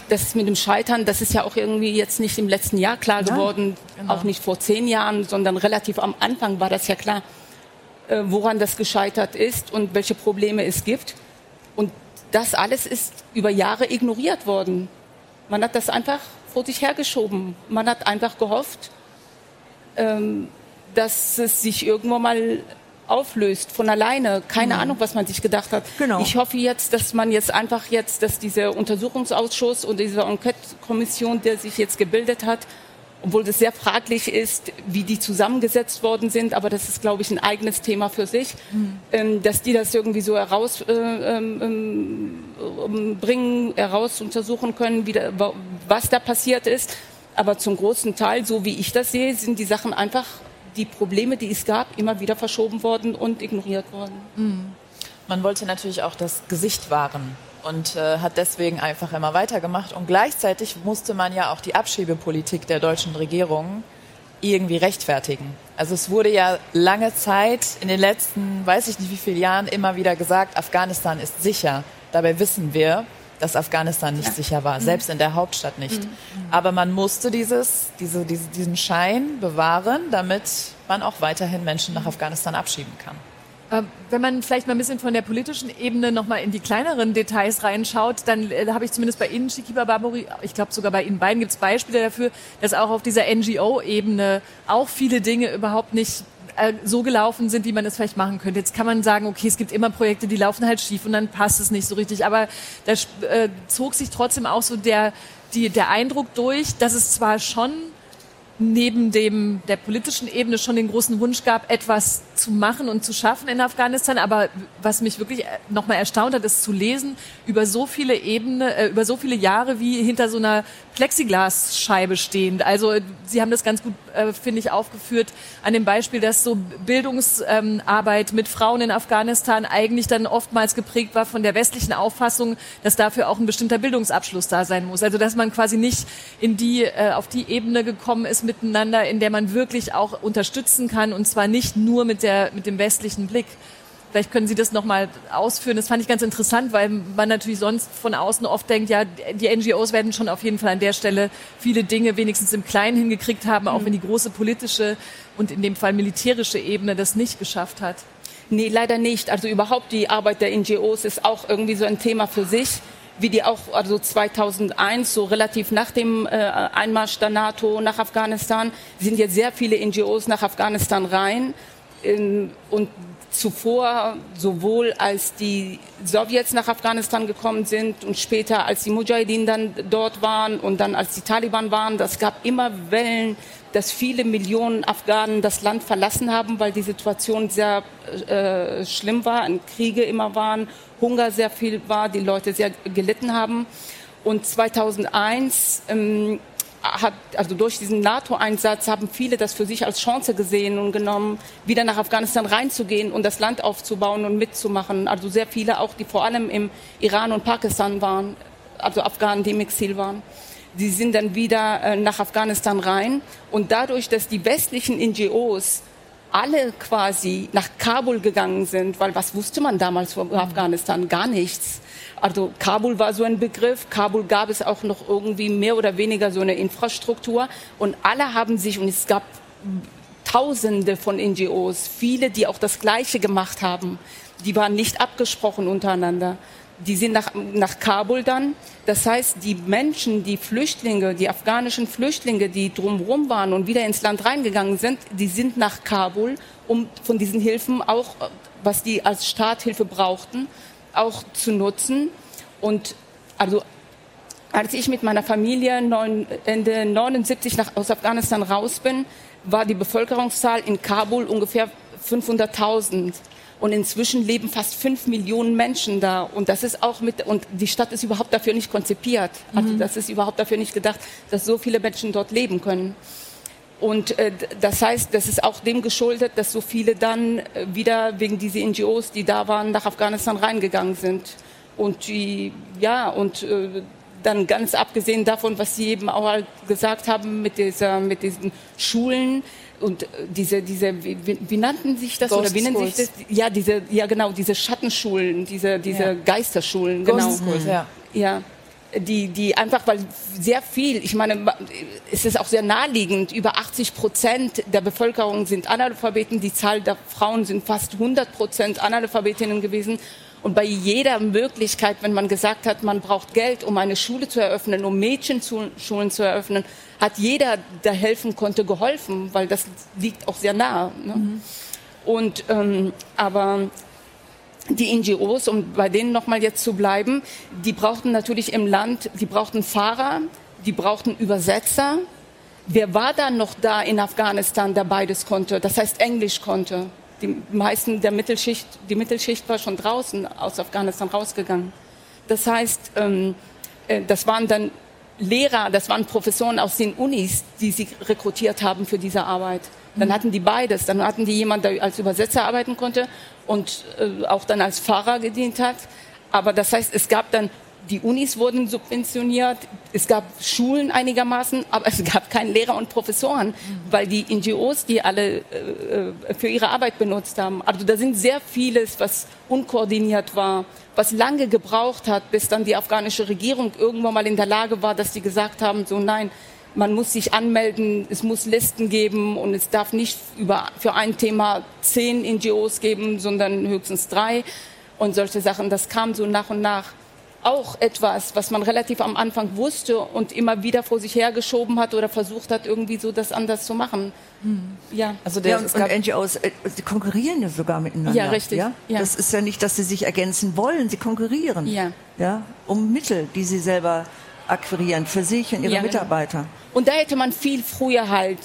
Speaker 4: das mit dem Scheitern, das ist ja auch irgendwie jetzt nicht im letzten Jahr klar geworden, ja, genau. auch nicht vor zehn Jahren, sondern relativ am Anfang war das ja klar, äh, woran das gescheitert ist und welche Probleme es gibt. Und das alles ist über Jahre ignoriert worden. Man hat das einfach vor sich hergeschoben. Man hat einfach gehofft, ähm, dass es sich irgendwann mal auflöst von alleine. Keine mhm. Ahnung, was man sich gedacht hat. Genau. Ich hoffe jetzt, dass man jetzt einfach jetzt, dass dieser Untersuchungsausschuss und diese Enquete-Kommission, der sich jetzt gebildet hat, obwohl das sehr fraglich ist, wie die zusammengesetzt worden sind, aber das ist, glaube ich, ein eigenes Thema für sich, mhm. ähm, dass die das irgendwie so herausbringen, äh, ähm, heraus untersuchen können, da, was da passiert ist. Aber zum großen Teil, so wie ich das sehe, sind die Sachen einfach die Probleme, die es gab, immer wieder verschoben worden und ignoriert worden. Mhm.
Speaker 3: Man wollte natürlich auch das Gesicht wahren und äh, hat deswegen einfach immer weitergemacht. Und gleichzeitig musste man ja auch die Abschiebepolitik der deutschen Regierung irgendwie rechtfertigen. Also es wurde ja lange Zeit in den letzten, weiß ich nicht wie viele Jahren, immer wieder gesagt, Afghanistan ist sicher. Dabei wissen wir, dass Afghanistan nicht ja. sicher war, mhm. selbst in der Hauptstadt nicht. Mhm. Aber man musste dieses, diese, diese, diesen Schein bewahren, damit man auch weiterhin Menschen nach Afghanistan abschieben kann.
Speaker 2: Äh, wenn man vielleicht mal ein bisschen von der politischen Ebene noch mal in die kleineren Details reinschaut, dann äh, habe ich zumindest bei Ihnen, Shikiba Barbori, ich glaube sogar bei Ihnen beiden gibt es Beispiele dafür, dass auch auf dieser NGO-Ebene auch viele Dinge überhaupt nicht äh, so gelaufen sind, wie man es vielleicht machen könnte. Jetzt kann man sagen, okay, es gibt immer Projekte, die laufen halt schief und dann passt es nicht so richtig. Aber da äh, zog sich trotzdem auch so der, die, der Eindruck durch, dass es zwar schon neben dem, der politischen Ebene schon den großen Wunsch gab, etwas zu machen und zu schaffen in Afghanistan. Aber was mich wirklich nochmal erstaunt hat, ist zu lesen über so viele Ebenen, äh, über so viele Jahre wie hinter so einer Plexiglasscheibe stehend. Also Sie haben das ganz gut, äh, finde ich, aufgeführt an dem Beispiel, dass so Bildungsarbeit ähm, mit Frauen in Afghanistan eigentlich dann oftmals geprägt war von der westlichen Auffassung, dass dafür auch ein bestimmter Bildungsabschluss da sein muss. Also dass man quasi nicht in die, äh, auf die Ebene gekommen ist miteinander, in der man wirklich auch unterstützen kann und zwar nicht nur mit der, mit dem westlichen Blick. Vielleicht können Sie das nochmal ausführen. Das fand ich ganz interessant, weil man natürlich sonst von außen oft denkt, ja, die NGOs werden schon auf jeden Fall an der Stelle viele Dinge wenigstens im Kleinen hingekriegt haben, auch mhm. wenn die große politische und in dem Fall militärische Ebene das nicht geschafft hat.
Speaker 4: Nee, leider nicht. Also überhaupt die Arbeit der NGOs ist auch irgendwie so ein Thema für sich. Wie die auch also 2001 so relativ nach dem äh, Einmarsch der NATO nach Afghanistan sind jetzt sehr viele NGOs nach Afghanistan rein. Ähm, und zuvor sowohl als die Sowjets nach Afghanistan gekommen sind und später als die Mujahideen dann dort waren und dann als die Taliban waren, das gab immer Wellen, dass viele Millionen Afghanen das Land verlassen haben, weil die Situation sehr äh, schlimm war, Kriege immer waren, Hunger sehr viel war, die Leute sehr gelitten haben. Und 2001 ähm, hat, also durch diesen NATO-Einsatz haben viele das für sich als Chance gesehen und genommen, wieder nach Afghanistan reinzugehen und das Land aufzubauen und mitzumachen. Also sehr viele auch, die vor allem im Iran und Pakistan waren, also Afghanen, die im Exil waren. Die sind dann wieder äh, nach Afghanistan rein und dadurch, dass die westlichen NGOs alle quasi nach Kabul gegangen sind, weil was wusste man damals von Afghanistan? Gar nichts. Also Kabul war so ein Begriff. Kabul gab es auch noch irgendwie mehr oder weniger so eine Infrastruktur. Und alle haben sich, und es gab Tausende von NGOs, viele, die auch das Gleiche gemacht haben. Die waren nicht abgesprochen untereinander. Die sind nach, nach Kabul dann. Das heißt, die Menschen, die Flüchtlinge, die afghanischen Flüchtlinge, die drumherum waren und wieder ins Land reingegangen sind, die sind nach Kabul, um von diesen Hilfen auch, was die als Starthilfe brauchten, auch zu nutzen. Und also als ich mit meiner Familie neun, Ende 79 nach, aus Afghanistan raus bin, war die Bevölkerungszahl in Kabul ungefähr 500.000. Und inzwischen leben fast fünf Millionen Menschen da. Und das ist auch mit, und die Stadt ist überhaupt dafür nicht konzipiert. Also mhm. das ist überhaupt dafür nicht gedacht, dass so viele Menschen dort leben können. Und äh, das heißt, das ist auch dem geschuldet, dass so viele dann äh, wieder wegen dieser NGOs, die da waren, nach Afghanistan reingegangen sind. Und die, ja, und äh, dann ganz abgesehen davon, was Sie eben auch halt gesagt haben mit, dieser, mit diesen Schulen und äh, diese, diese wie, wie nannten sich das
Speaker 3: Ghost
Speaker 4: oder wie nennen sich das? Ja, diese, ja genau, diese Schattenschulen, diese, diese ja. Geisterschulen,
Speaker 3: Ghost
Speaker 4: genau.
Speaker 3: Schools, ja.
Speaker 4: ja die, die einfach, weil sehr viel, ich meine, es ist auch sehr naheliegend, über 80 Prozent der Bevölkerung sind Analphabeten, die Zahl der Frauen sind fast 100 Prozent Analphabetinnen gewesen. Und bei jeder Möglichkeit, wenn man gesagt hat, man braucht Geld, um eine Schule zu eröffnen, um Mädchenschulen zu eröffnen, hat jeder, der helfen konnte, geholfen, weil das liegt auch sehr nah. Ne? Mhm. Und ähm, aber die NGOs, um bei denen nochmal jetzt zu bleiben, die brauchten natürlich im Land, die brauchten Fahrer, die brauchten Übersetzer. Wer war dann noch da in Afghanistan, der beides konnte? Das heißt, Englisch konnte. Die meisten der Mittelschicht, die Mittelschicht war schon draußen aus Afghanistan rausgegangen. Das heißt, ähm, äh, das waren dann Lehrer, das waren Professoren aus den Unis, die sie rekrutiert haben für diese Arbeit. Dann hatten die beides. Dann hatten die jemanden, der als Übersetzer arbeiten konnte und äh, auch dann als Fahrer gedient hat. Aber das heißt, es gab dann, die Unis wurden subventioniert, es gab Schulen einigermaßen, aber es gab keine Lehrer und Professoren, weil die NGOs die alle äh, äh, für ihre Arbeit benutzt haben. Also da sind sehr vieles, was unkoordiniert war, was lange gebraucht hat, bis dann die afghanische Regierung irgendwann mal in der Lage war, dass sie gesagt haben, so nein, man muss sich anmelden, es muss Listen geben und es darf nicht über, für ein Thema zehn NGOs geben, sondern höchstens drei und solche Sachen. Das kam so nach und nach auch etwas, was man relativ am Anfang wusste und immer wieder vor sich hergeschoben hat oder versucht hat, irgendwie so das anders zu machen.
Speaker 5: Mhm. Ja, also der, ja, und, und NGOs, äh, sie konkurrieren ja sogar miteinander.
Speaker 4: Ja, richtig. Ja?
Speaker 5: ja? Das ist ja nicht, dass sie sich ergänzen wollen, sie konkurrieren.
Speaker 4: Ja.
Speaker 5: Ja, um Mittel, die sie selber akquirieren für sich und ihre ja, genau. Mitarbeiter.
Speaker 4: Und da hätte man viel früher halt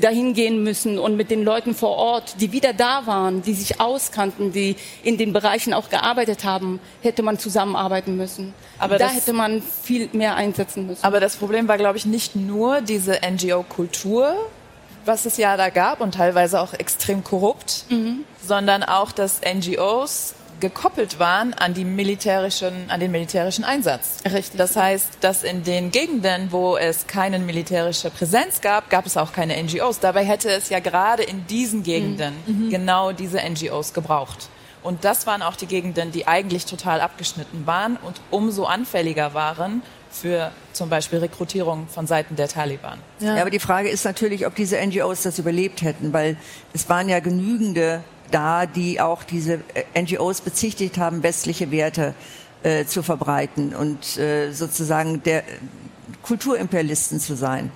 Speaker 4: dahin gehen müssen und mit den Leuten vor Ort, die wieder da waren, die sich auskannten, die in den Bereichen auch gearbeitet haben, hätte man zusammenarbeiten müssen. Aber da hätte man viel mehr einsetzen müssen.
Speaker 3: Aber das Problem war, glaube ich, nicht nur diese NGO-Kultur, was es ja da gab und teilweise auch extrem korrupt, mhm. sondern auch, dass NGOs gekoppelt waren an, die militärischen, an den militärischen Einsatz.
Speaker 4: Richtig.
Speaker 3: Das heißt, dass in den Gegenden, wo es keine militärische Präsenz gab, gab es auch keine NGOs. Dabei hätte es ja gerade in diesen Gegenden mhm. mhm. genau diese NGOs gebraucht. Und das waren auch die Gegenden, die eigentlich total abgeschnitten waren und umso anfälliger waren für zum Beispiel Rekrutierung von Seiten der Taliban.
Speaker 5: Ja. ja, aber die Frage ist natürlich, ob diese NGOs das überlebt hätten, weil es waren ja genügende da, die auch diese äh, NGOs bezichtigt haben, westliche Werte äh, zu verbreiten und äh, sozusagen der Kulturimperialisten zu sein.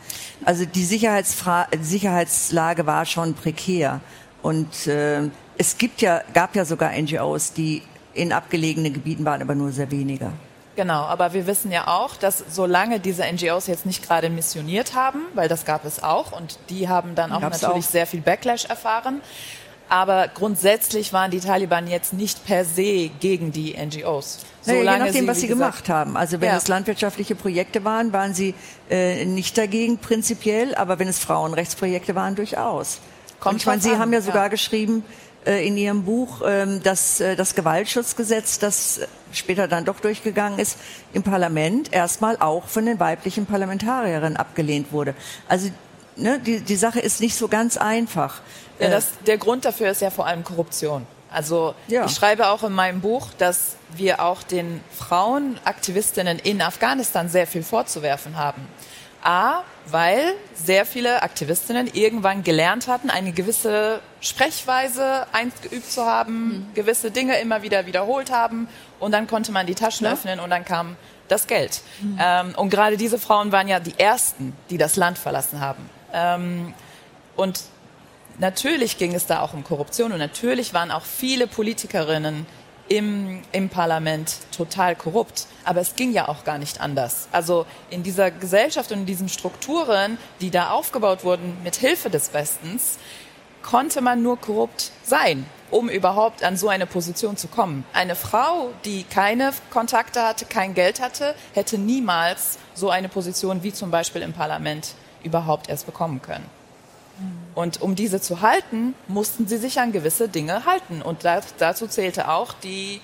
Speaker 5: Also die Sicherheitsfra Sicherheitslage war schon prekär und äh, es gibt ja, gab ja sogar NGOs, die in abgelegenen Gebieten waren, aber nur sehr weniger.
Speaker 3: Genau, aber wir wissen ja auch, dass solange diese NGOs jetzt nicht gerade missioniert haben, weil das gab es auch und die haben dann auch
Speaker 5: Gab's
Speaker 3: natürlich
Speaker 5: auch.
Speaker 3: sehr viel Backlash erfahren, aber grundsätzlich waren die Taliban jetzt nicht per se gegen die NGOs.
Speaker 5: Naja, je nachdem, was
Speaker 3: wie
Speaker 5: sie
Speaker 3: gesagt,
Speaker 5: gemacht haben. Also wenn
Speaker 3: Ja.
Speaker 5: es landwirtschaftliche Projekte waren, waren sie äh, nicht dagegen prinzipiell, aber wenn es Frauenrechtsprojekte waren, durchaus.
Speaker 3: Kommt
Speaker 5: Und ich meine, Sie
Speaker 3: an,
Speaker 5: haben ja sogar
Speaker 3: ja.
Speaker 5: geschrieben äh, in Ihrem Buch, ähm, dass äh, das Gewaltschutzgesetz, das später dann doch durchgegangen ist, im Parlament erstmal auch von den weiblichen Parlamentarierinnen abgelehnt wurde. Also ne, die, die Sache ist nicht so ganz einfach.
Speaker 3: Ja,
Speaker 5: Äh,
Speaker 3: das, der Grund dafür ist ja vor allem Korruption. Also
Speaker 5: Ja.
Speaker 3: ich schreibe auch in meinem Buch, dass wir auch den Frauenaktivistinnen in Afghanistan sehr viel vorzuwerfen haben. A, weil sehr viele Aktivistinnen irgendwann gelernt hatten, eine gewisse Sprechweise eingeübt zu haben, gewisse Dinge immer wieder wiederholt haben und dann konnte man die Taschen öffnen und dann kam das Geld. Ähm, und gerade diese Frauen waren ja die ersten, die das Land verlassen haben. Ähm, und natürlich ging es da auch um Korruption und natürlich waren auch viele Politikerinnen im, im Parlament total korrupt. Aber es ging ja auch gar nicht anders. Also in dieser Gesellschaft und in diesen Strukturen, die da aufgebaut wurden mit Hilfe des Westens, konnte man nur korrupt sein, um überhaupt an so eine Position zu kommen. Eine Frau, die keine Kontakte hatte, kein Geld hatte, hätte niemals so eine Position wie zum Beispiel im Parlament überhaupt erst bekommen können. Und um diese zu halten, mussten sie sich an gewisse Dinge halten. Und da, dazu zählte auch die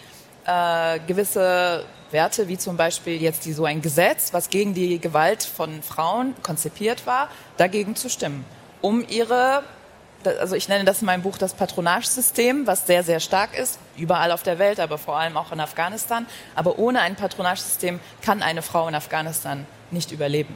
Speaker 3: äh, gewisse Werte, wie zum Beispiel jetzt die, so ein Gesetz, was gegen die Gewalt von Frauen konzipiert war, dagegen zu stimmen, um ihre also ich nenne das in meinem Buch das Patronagesystem, was sehr, sehr stark ist, überall auf der Welt, aber vor allem auch in Afghanistan. Aber ohne ein Patronagesystem kann eine Frau in Afghanistan nicht überleben.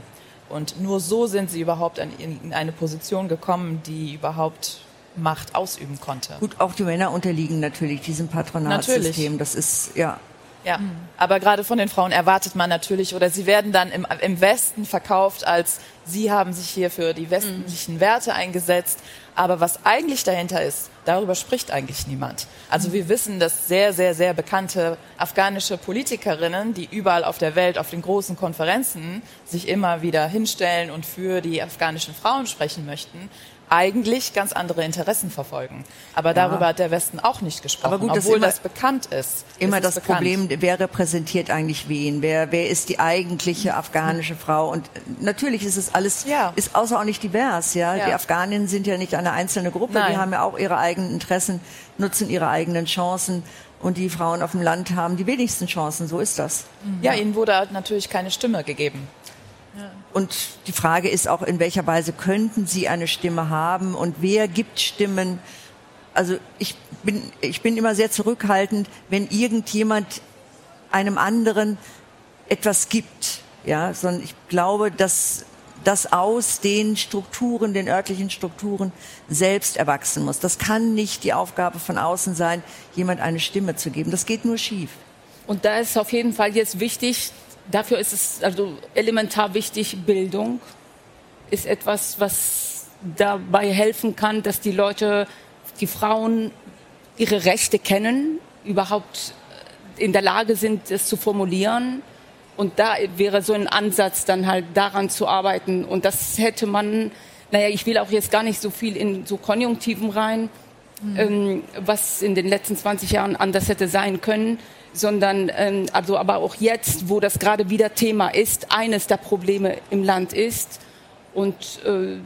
Speaker 3: Und nur so sind sie überhaupt an- in eine Position gekommen, die überhaupt Macht ausüben konnte.
Speaker 5: Gut, auch die Männer unterliegen natürlich diesem Patronatssystem.
Speaker 3: Natürlich.
Speaker 5: Das ist, ja.
Speaker 3: Ja, aber gerade von den Frauen erwartet man natürlich, oder sie werden dann im, im Westen verkauft als, sie haben sich hier für die westlichen Werte eingesetzt. Aber was eigentlich dahinter ist, darüber spricht eigentlich niemand. Also wir wissen, dass sehr, sehr, sehr bekannte afghanische Politikerinnen, die überall auf der Welt auf den großen Konferenzen sich immer wieder hinstellen und für die afghanischen Frauen sprechen möchten, eigentlich ganz andere Interessen verfolgen. Aber darüber hat der Westen auch nicht gesprochen,
Speaker 5: Aber gut, das
Speaker 3: obwohl
Speaker 5: immer-
Speaker 3: das bekannt ist.
Speaker 5: Immer
Speaker 3: ist
Speaker 5: das
Speaker 3: bekannt.
Speaker 5: Problem, wer repräsentiert eigentlich wen? Wer, wer ist die eigentliche afghanische Frau? Und natürlich ist es alles,
Speaker 3: Ja.
Speaker 5: ist außerordentlich divers, ja.
Speaker 3: Ja.
Speaker 5: Die Afghaninnen sind ja nicht eine einzelne Gruppe, die
Speaker 3: Nein.
Speaker 5: haben ja auch ihre eigenen Interessen, nutzen ihre eigenen Chancen. Und die Frauen auf dem Land haben die wenigsten Chancen, so ist das.
Speaker 3: Ja, ihnen wurde halt natürlich keine Stimme gegeben.
Speaker 5: Und die Frage ist auch, in welcher Weise könnten sie eine Stimme haben und wer gibt Stimmen? Also ich bin, ich bin immer sehr zurückhaltend, wenn irgendjemand einem anderen etwas gibt. Ja, sondern ich glaube, dass das aus den Strukturen, den örtlichen Strukturen selbst erwachsen muss. Das kann nicht die Aufgabe von außen sein, jemand eine Stimme zu geben. Das geht nur schief.
Speaker 4: Und da ist auf jeden Fall jetzt wichtig, dafür ist es also elementar wichtig, Bildung ist etwas, was dabei helfen kann, dass die Leute, die Frauen ihre Rechte kennen, überhaupt in der Lage sind, es zu formulieren. Und da wäre so ein Ansatz, dann halt daran zu arbeiten. Und das hätte man, naja, ich will auch jetzt gar nicht so viel in so Konjunktiven rein, ähm, was in den letzten 20 Jahren anders hätte sein können, sondern ähm, also aber auch jetzt, wo das gerade wieder Thema ist, eines der Probleme im Land ist. Und äh,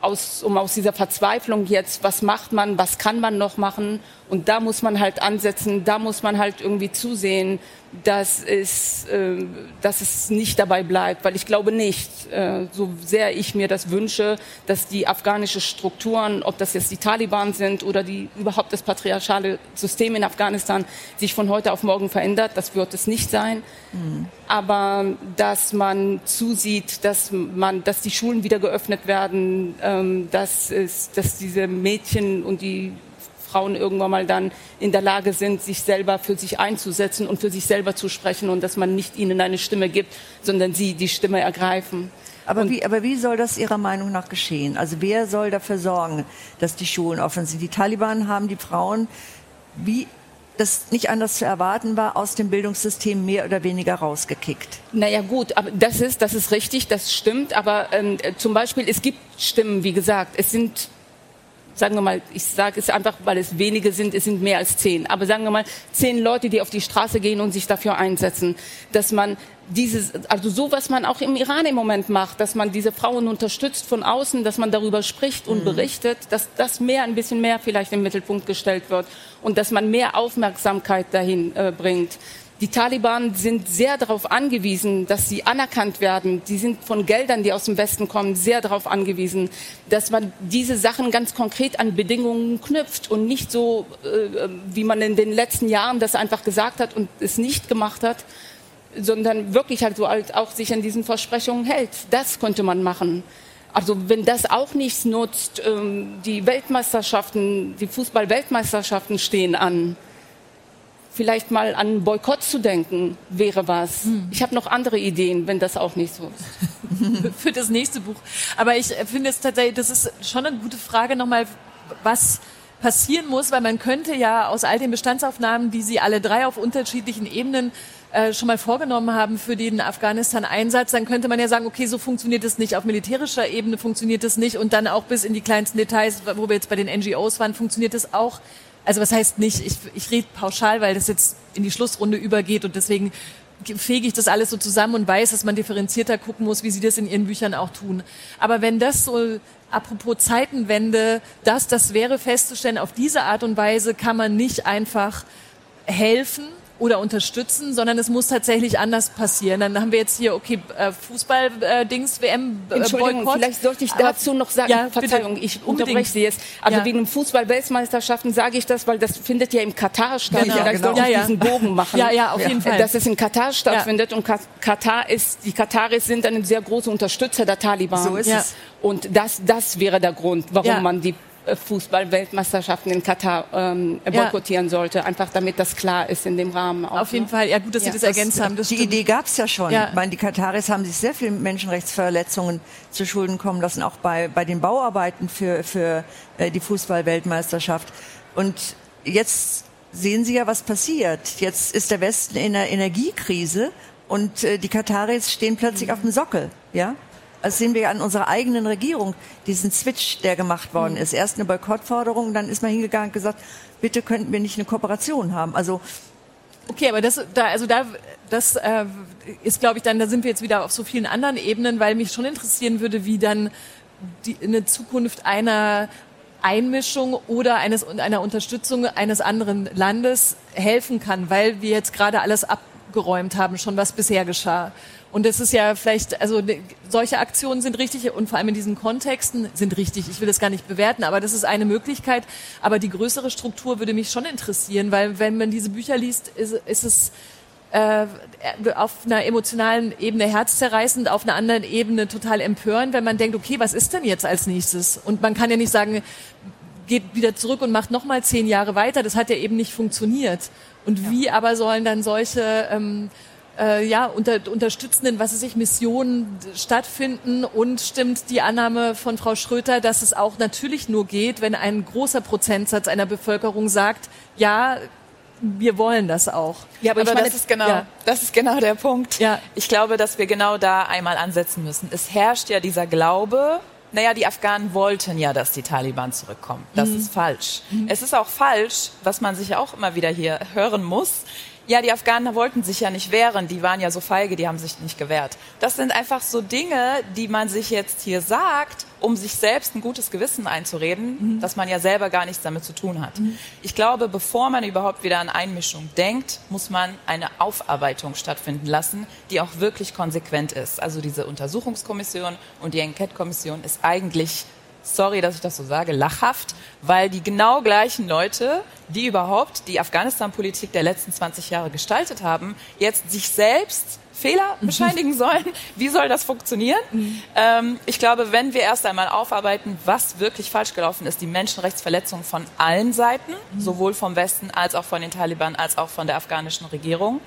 Speaker 4: aus, um aus dieser Verzweiflung jetzt, was macht man, was kann man noch machen und da muss man halt ansetzen, da muss man halt irgendwie zusehen, dass es, äh, dass es nicht dabei bleibt, weil ich glaube nicht, äh, so sehr ich mir das wünsche, dass die afghanische Strukturen, ob das jetzt die Taliban sind oder die überhaupt das patriarchale System in Afghanistan, sich von heute auf morgen verändert, das wird es nicht sein. Aber dass man zusieht, dass man, dass die Schulen wieder geöffnet werden, ähm, dass es, dass diese Mädchen und die Frauen irgendwann mal dann in der Lage sind, sich selber für sich einzusetzen und für sich selber zu sprechen und dass man nicht ihnen eine Stimme gibt, sondern sie die Stimme ergreifen.
Speaker 5: Aber wie, aber wie soll das Ihrer Meinung nach geschehen? Also wer soll dafür sorgen, dass die Schulen offen sind? Die Taliban haben die Frauen, wie das nicht anders zu erwarten war, aus dem Bildungssystem mehr oder weniger rausgekickt.
Speaker 4: Naja gut, aber das ist, das ist richtig, das stimmt. Aber ähm, zum Beispiel, es gibt Stimmen, wie gesagt, es sind sagen wir mal, ich sage es einfach, weil es wenige sind, es sind mehr als zehn, aber sagen wir mal zehn Leute, die auf die Straße gehen und sich dafür einsetzen, dass man dieses, also so was man auch im Iran im Moment macht, dass man diese Frauen unterstützt von außen, dass man darüber spricht und mhm. berichtet, dass das mehr, ein bisschen mehr vielleicht im Mittelpunkt gestellt wird und dass man mehr Aufmerksamkeit dahin äh, bringt. Die Taliban sind sehr darauf angewiesen, dass sie anerkannt werden. Die sind von Geldern, die aus dem Westen kommen, sehr darauf angewiesen, dass man diese Sachen ganz konkret an Bedingungen knüpft und nicht so, äh, wie man in den letzten Jahren das einfach gesagt hat und es nicht gemacht hat, sondern wirklich halt so halt auch sich an diesen Versprechungen hält. Das könnte man machen. Also wenn das auch nichts nutzt, ähm, die Weltmeisterschaften, die Fußball-Weltmeisterschaften stehen an vielleicht mal an Boykott zu denken, wäre was. Hm. Ich habe noch andere Ideen, wenn das auch nicht so
Speaker 2: ist. Für das nächste Buch. Aber ich finde es tatsächlich, das ist schon eine gute Frage nochmal, was passieren muss, weil man könnte ja aus all den Bestandsaufnahmen, die Sie alle drei auf unterschiedlichen Ebenen äh, schon mal vorgenommen haben für den Afghanistan-Einsatz, dann könnte man ja sagen, okay, so funktioniert es nicht. Auf militärischer Ebene funktioniert es nicht und dann auch bis in die kleinsten Details, wo wir jetzt bei den NGOs waren, funktioniert es auch also was heißt nicht, ich, ich rede pauschal, weil das jetzt in die Schlussrunde übergeht und deswegen fege ich das alles so zusammen und weiß, dass man differenzierter gucken muss, wie Sie das in Ihren Büchern auch tun. Aber wenn das so, apropos Zeitenwende, das, das wäre festzustellen, auf diese Art und Weise kann man nicht einfach helfen, oder unterstützen, sondern es muss tatsächlich anders passieren. Dann haben wir jetzt hier, okay, äh, Fußball-Dings, äh,
Speaker 4: äh, Entschuldigung, vielleicht sollte ich dazu Aber, noch sagen, ja, Verzeihung, bitte, ich unterbreche Sie jetzt. Also ja. wegen Fußball-Weltmeisterschaften sage ich das, weil das findet ja im Katar statt. Genau. Vielleicht genau. sollte ich ja, diesen Bogen machen.
Speaker 2: Ja, ja, auf jeden Fall.
Speaker 4: Dass es in Katar stattfindet und Katar ist, die Kataris sind ein sehr großer Unterstützer der Taliban.
Speaker 5: So ist es.
Speaker 4: Und das, das wäre der Grund, warum man die Fußball-Weltmeisterschaften in Katar ähm, boykottieren ja. sollte, einfach damit das klar ist in dem Rahmen.
Speaker 2: Auch, Auf jeden ne? Fall, ja gut, dass ja, Sie das, das ergänzt haben.
Speaker 5: Das die stimmt. Idee gab es ja schon. Ja. Ich meine, die Kataris haben sich sehr viele Menschenrechtsverletzungen zu Schulden kommen lassen, auch bei, bei den Bauarbeiten für, für äh, die Fußball-Weltmeisterschaft. Und jetzt sehen Sie ja, was passiert. Jetzt ist der Westen in einer Energiekrise und äh, die Kataris stehen plötzlich mhm. auf dem Sockel. Ja? Das sehen wir ja an unserer eigenen Regierung, diesen Switch, der gemacht worden ist. Erst eine Boykottforderung, dann ist man hingegangen und gesagt, bitte könnten wir nicht eine Kooperation haben. Also
Speaker 2: Okay, aber das, da, also da, das äh, ist, glaube ich, dann, da sind wir jetzt wieder auf so vielen anderen Ebenen, weil mich schon interessieren würde, wie dann die, eine Zukunft einer Einmischung oder eines, einer Unterstützung eines anderen Landes helfen kann, weil wir jetzt gerade alles abgeräumt haben, schon was bisher geschah. Und das ist ja vielleicht, also ne, solche Aktionen sind richtig und vor allem in diesen Kontexten sind richtig. Ich will das gar nicht bewerten, aber das ist eine Möglichkeit. Aber die größere Struktur würde mich schon interessieren, weil wenn man diese Bücher liest, ist, ist es äh, auf einer emotionalen Ebene herzzerreißend, auf einer anderen Ebene total empörend, wenn man denkt, okay, was ist denn jetzt als nächstes? Und man kann ja nicht sagen, geht wieder zurück und macht nochmal zehn Jahre weiter. Das hat ja eben nicht funktioniert. Und ja. wie aber sollen dann solche ähm, äh, ja, unter, unterstützenden, was weiß ich, Missionen stattfinden und stimmt die Annahme von Frau Schröter, dass es auch natürlich nur geht, wenn ein großer Prozentsatz einer Bevölkerung sagt, ja, wir wollen das auch.
Speaker 3: Ja, aber, aber meine, das ist genau, ja. das ist genau der Punkt. Ja. Ich glaube, dass wir genau da einmal ansetzen müssen. Es herrscht ja dieser Glaube, naja, die Afghanen wollten ja, dass die Taliban zurückkommen. Das mhm. ist falsch. Mhm. Es ist auch falsch, was man sich auch immer wieder hier hören muss, ja, die Afghanen wollten sich ja nicht wehren, die waren ja so feige, die haben sich nicht gewehrt. Das sind einfach so Dinge, die man sich jetzt hier sagt, um sich selbst ein gutes Gewissen einzureden, mhm. dass man ja selber gar nichts damit zu tun hat. Mhm. Ich glaube, bevor man überhaupt wieder an Einmischung denkt, muss man eine Aufarbeitung stattfinden lassen, die auch wirklich konsequent ist. Also diese Untersuchungskommission und die Enquete-Kommission ist eigentlich sorry, dass ich das so sage, lachhaft, weil die genau gleichen Leute, die überhaupt die Afghanistan-Politik der letzten 20 Jahre gestaltet haben, jetzt sich selbst Fehler mhm. bescheinigen sollen. Wie soll das funktionieren? Mhm. Ähm, ich glaube, wenn wir erst einmal aufarbeiten, was wirklich falsch gelaufen ist, die Menschenrechtsverletzungen von allen Seiten, mhm. sowohl vom Westen als auch von den Taliban, als auch von der afghanischen Regierung.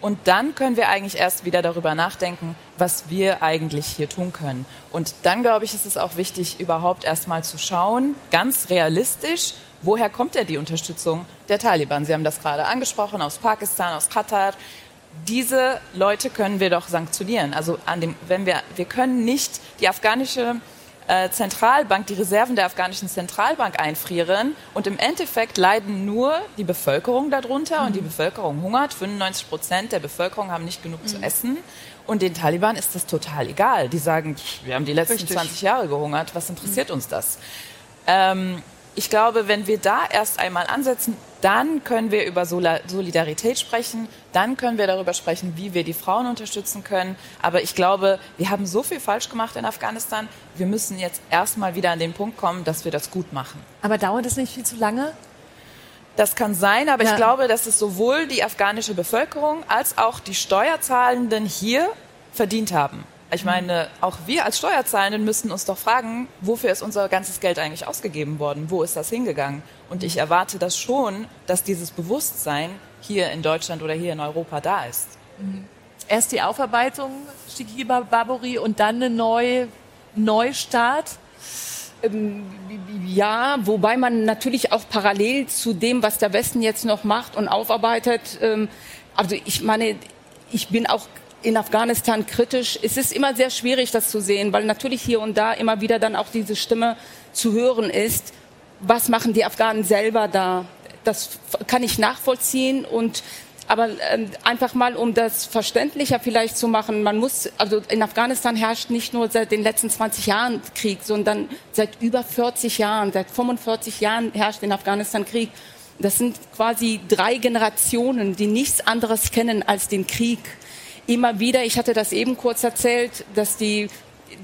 Speaker 3: Und dann können wir eigentlich erst wieder darüber nachdenken, was wir eigentlich hier tun können. Und dann, glaube ich, ist es auch wichtig, überhaupt erst mal zu schauen, ganz realistisch, woher kommt denn die Unterstützung der Taliban? Sie haben das gerade angesprochen, aus Pakistan, aus Katar diese Leute können wir doch sanktionieren. Also an dem, wenn wir, wir können nicht die afghanische äh, Zentralbank, die Reserven der afghanischen Zentralbank einfrieren und im Endeffekt leiden nur die Bevölkerung darunter mhm. und die mhm. Bevölkerung hungert. 95 Prozent der Bevölkerung haben nicht genug mhm. zu essen. Und den Taliban ist das total egal. Die sagen, wir haben die letzten Richtig. 20 Jahre gehungert, was interessiert mhm. uns das? Ähm, ich glaube, wenn wir da erst einmal ansetzen, dann können wir über Solidarität sprechen, dann können wir darüber sprechen, wie wir die Frauen unterstützen können. Aber ich glaube, wir haben so viel falsch gemacht in Afghanistan. Wir müssen jetzt erstmal wieder an den Punkt kommen, dass wir das gut machen.
Speaker 2: Aber dauert es nicht viel zu lange?
Speaker 3: Das kann sein, aber ja. ich glaube, dass es sowohl die afghanische Bevölkerung als auch die Steuerzahlenden hier verdient haben. Ich meine, auch wir als Steuerzahlenden müssen uns doch fragen, wofür ist unser ganzes Geld eigentlich ausgegeben worden? Wo ist das hingegangen? Und ich erwarte das schon, dass dieses Bewusstsein hier in Deutschland oder hier in Europa da ist.
Speaker 2: Mhm. Erst die Aufarbeitung, Shikiba Baburi, und dann eine neue Neustart?
Speaker 4: Ähm, ja, wobei man natürlich auch parallel zu dem, was der Westen jetzt noch macht und aufarbeitet, ähm, also ich meine, ich bin auch in Afghanistan kritisch. Es ist immer sehr schwierig, das zu sehen, weil natürlich hier und da immer wieder dann auch diese Stimme zu hören ist. Was machen die Afghanen selber da? Das kann ich nachvollziehen und aber äh, einfach mal, um das verständlicher vielleicht zu machen, man muss, also in Afghanistan herrscht nicht nur seit den letzten 20 Jahren Krieg, sondern seit über 40 Jahren, seit 45 Jahren herrscht in Afghanistan Krieg. Das sind quasi drei Generationen, die nichts anderes kennen als den Krieg immer wieder, ich hatte das eben kurz erzählt, dass die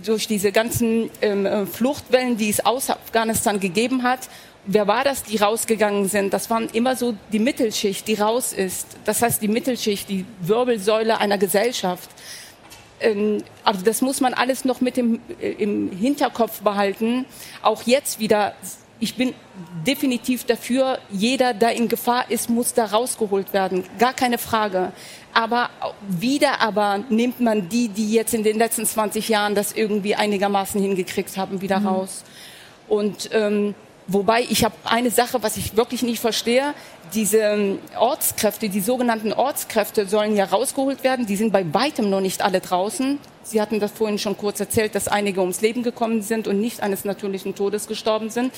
Speaker 4: durch diese ganzen ähm, äh, Fluchtwellen, die es aus Afghanistan gegeben hat, wer war das, die rausgegangen sind? Das waren immer so die Mittelschicht, die raus ist. Das heißt, die Mittelschicht, die Wirbelsäule einer Gesellschaft. Ähm, also das muss man alles noch mit dem, äh, im Hinterkopf behalten. Auch jetzt wieder ich bin definitiv dafür, jeder, der in Gefahr ist, muss da rausgeholt werden. Gar keine Frage. Aber wieder aber nimmt man die, die jetzt in den letzten 20 Jahren das irgendwie einigermaßen hingekriegt haben, wieder mhm. raus. Und ähm, wobei ich habe eine Sache, was ich wirklich nicht verstehe. Diese ähm, Ortskräfte, die sogenannten Ortskräfte sollen ja rausgeholt werden. Die sind bei weitem noch nicht alle draußen. Sie hatten das vorhin schon kurz erzählt, dass einige ums Leben gekommen sind und nicht eines natürlichen Todes gestorben sind.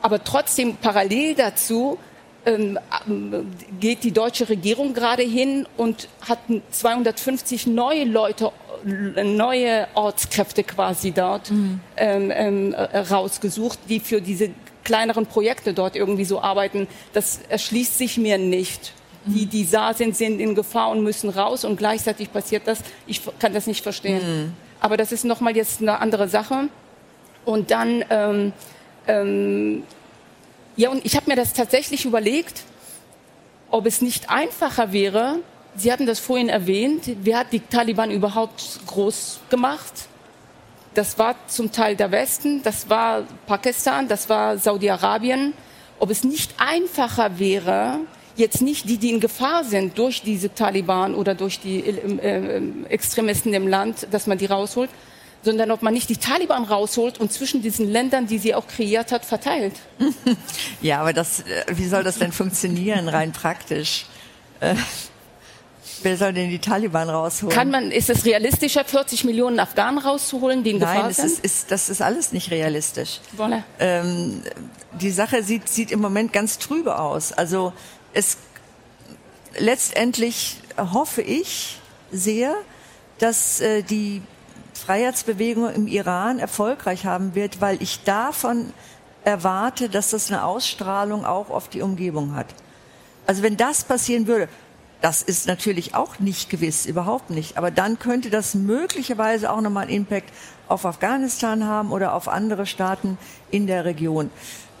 Speaker 4: Aber trotzdem parallel dazu ähm, geht die deutsche Regierung gerade hin und hat 250 neue Leute, neue Ortskräfte quasi dort mhm. ähm, ähm, rausgesucht, die für diese kleineren Projekte dort irgendwie so arbeiten. Das erschließt sich mir nicht. Mhm. Die, die da sind, sind in Gefahr und müssen raus und gleichzeitig passiert das. Ich kann das nicht verstehen. Mhm. Aber das ist nochmal jetzt eine andere Sache. Und dann ähm, ähm, ja, und ich habe mir das tatsächlich überlegt, ob es nicht einfacher wäre, Sie hatten das vorhin erwähnt, wer hat die Taliban überhaupt groß gemacht? Das war zum Teil der Westen, das war Pakistan, das war Saudi-Arabien. Ob es nicht einfacher wäre, jetzt nicht die, die in Gefahr sind durch diese Taliban oder durch die äh, äh, Extremisten im Land, dass man die rausholt, sondern ob man nicht die Taliban rausholt und zwischen diesen Ländern, die sie auch kreiert hat, verteilt.
Speaker 5: Ja, aber das, äh, wie soll das denn funktionieren, rein praktisch? Äh, wer soll denn die Taliban rausholen?
Speaker 4: Kann man, ist es realistischer, 40 Millionen Afghanen rauszuholen, die in Gefahr
Speaker 5: Nein,
Speaker 4: sind?
Speaker 5: Nein, ist, das ist alles nicht realistisch. Voilà. Ähm, die Sache sieht, sieht im Moment ganz trübe aus. Also es letztendlich hoffe ich sehr, dass äh, die Freiheitsbewegung im Iran erfolgreich haben wird, weil ich davon erwarte, dass das eine Ausstrahlung auch auf die Umgebung hat. Also wenn das passieren würde, Das ist natürlich auch nicht gewiss, überhaupt nicht. Aber dann könnte das möglicherweise auch nochmal einen Impact auf Afghanistan haben oder auf andere Staaten in der Region.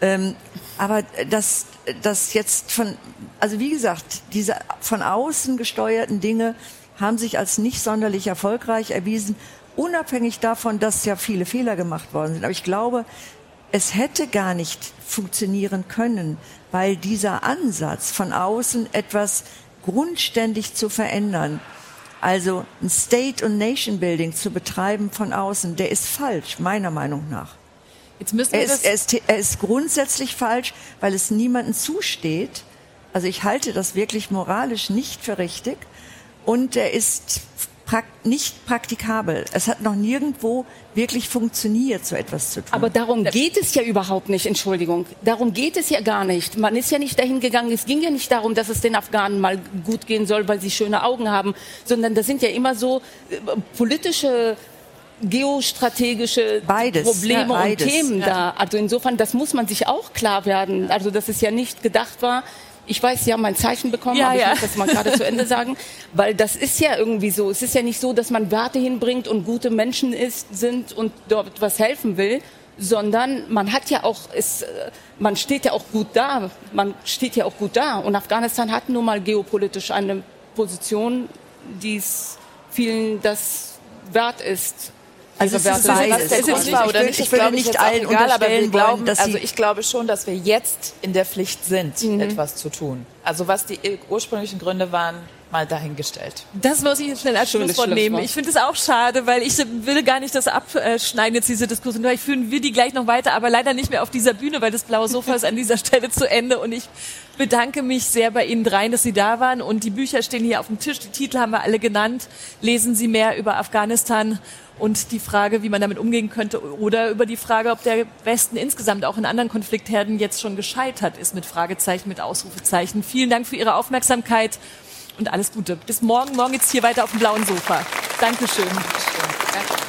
Speaker 5: Ähm, aber das, das jetzt von, also wie gesagt, diese von außen gesteuerten Dinge haben sich als nicht sonderlich erfolgreich erwiesen, unabhängig davon, dass ja viele Fehler gemacht worden sind. Aber ich glaube, es hätte gar nicht funktionieren können, weil dieser Ansatz von außen etwas grundständig zu verändern, also ein State- und Nation-Building zu betreiben von außen, der ist falsch, meiner Meinung nach. Jetzt müssen wir er, ist, er, ist, er ist grundsätzlich falsch, weil es niemandem zusteht. Also ich halte das wirklich moralisch nicht für richtig. Und er ist nicht praktikabel. Es hat noch nirgendwo wirklich funktioniert, so etwas zu tun.
Speaker 4: Aber darum geht es ja überhaupt nicht, Entschuldigung. Darum geht es ja gar nicht. Man ist ja nicht dahin gegangen, es ging ja nicht darum, dass es den Afghanen mal gut gehen soll, weil sie schöne Augen haben, sondern das sind ja immer so äh, politische geostrategische beides, Probleme ja, beides, und Themen ja. da. Also insofern, das muss man sich auch klar werden. Also dass es ja nicht gedacht war, ich weiß, Sie haben ein Zeichen bekommen, ja, aber ich ja. muss das mal gerade zu Ende sagen, weil das ist ja irgendwie so. Es ist ja nicht so, dass man Werte hinbringt und gute Menschen ist, sind und dort was helfen will, sondern man hat ja auch, es, man steht ja auch gut da. Man steht ja auch gut da. Und Afghanistan hat nun mal geopolitisch eine Position, die es vielen das wert ist.
Speaker 3: Also es ist, beides. ist jetzt wahr oder nicht, ich, ich glaube nicht allen egal, aber wir glauben, wollen, also ich glaube schon, dass wir jetzt in der Pflicht sind, mhm. etwas zu tun. Also was die ursprünglichen Gründe waren, mal dahingestellt.
Speaker 2: Das muss ich jetzt schnell als Schlusswort nehmen. Ich finde es auch schade, weil ich will gar nicht das abschneiden jetzt diese Diskussion. Vielleicht führen wir die gleich noch weiter, aber leider nicht mehr auf dieser Bühne, weil das blaue Sofa ist an dieser Stelle zu Ende und ich bedanke mich sehr bei Ihnen dreien, dass Sie da waren und die Bücher stehen hier auf dem Tisch. Die Titel haben wir alle genannt. Lesen Sie mehr über Afghanistan und die Frage, wie man damit umgehen könnte oder über die Frage, ob der Westen insgesamt auch in anderen Konfliktherden jetzt schon gescheitert ist mit Fragezeichen, mit Ausrufezeichen. Vielen Dank für Ihre Aufmerksamkeit und alles Gute. Bis morgen. Morgen geht's hier weiter auf dem blauen Sofa. Dankeschön. Dankeschön. Danke.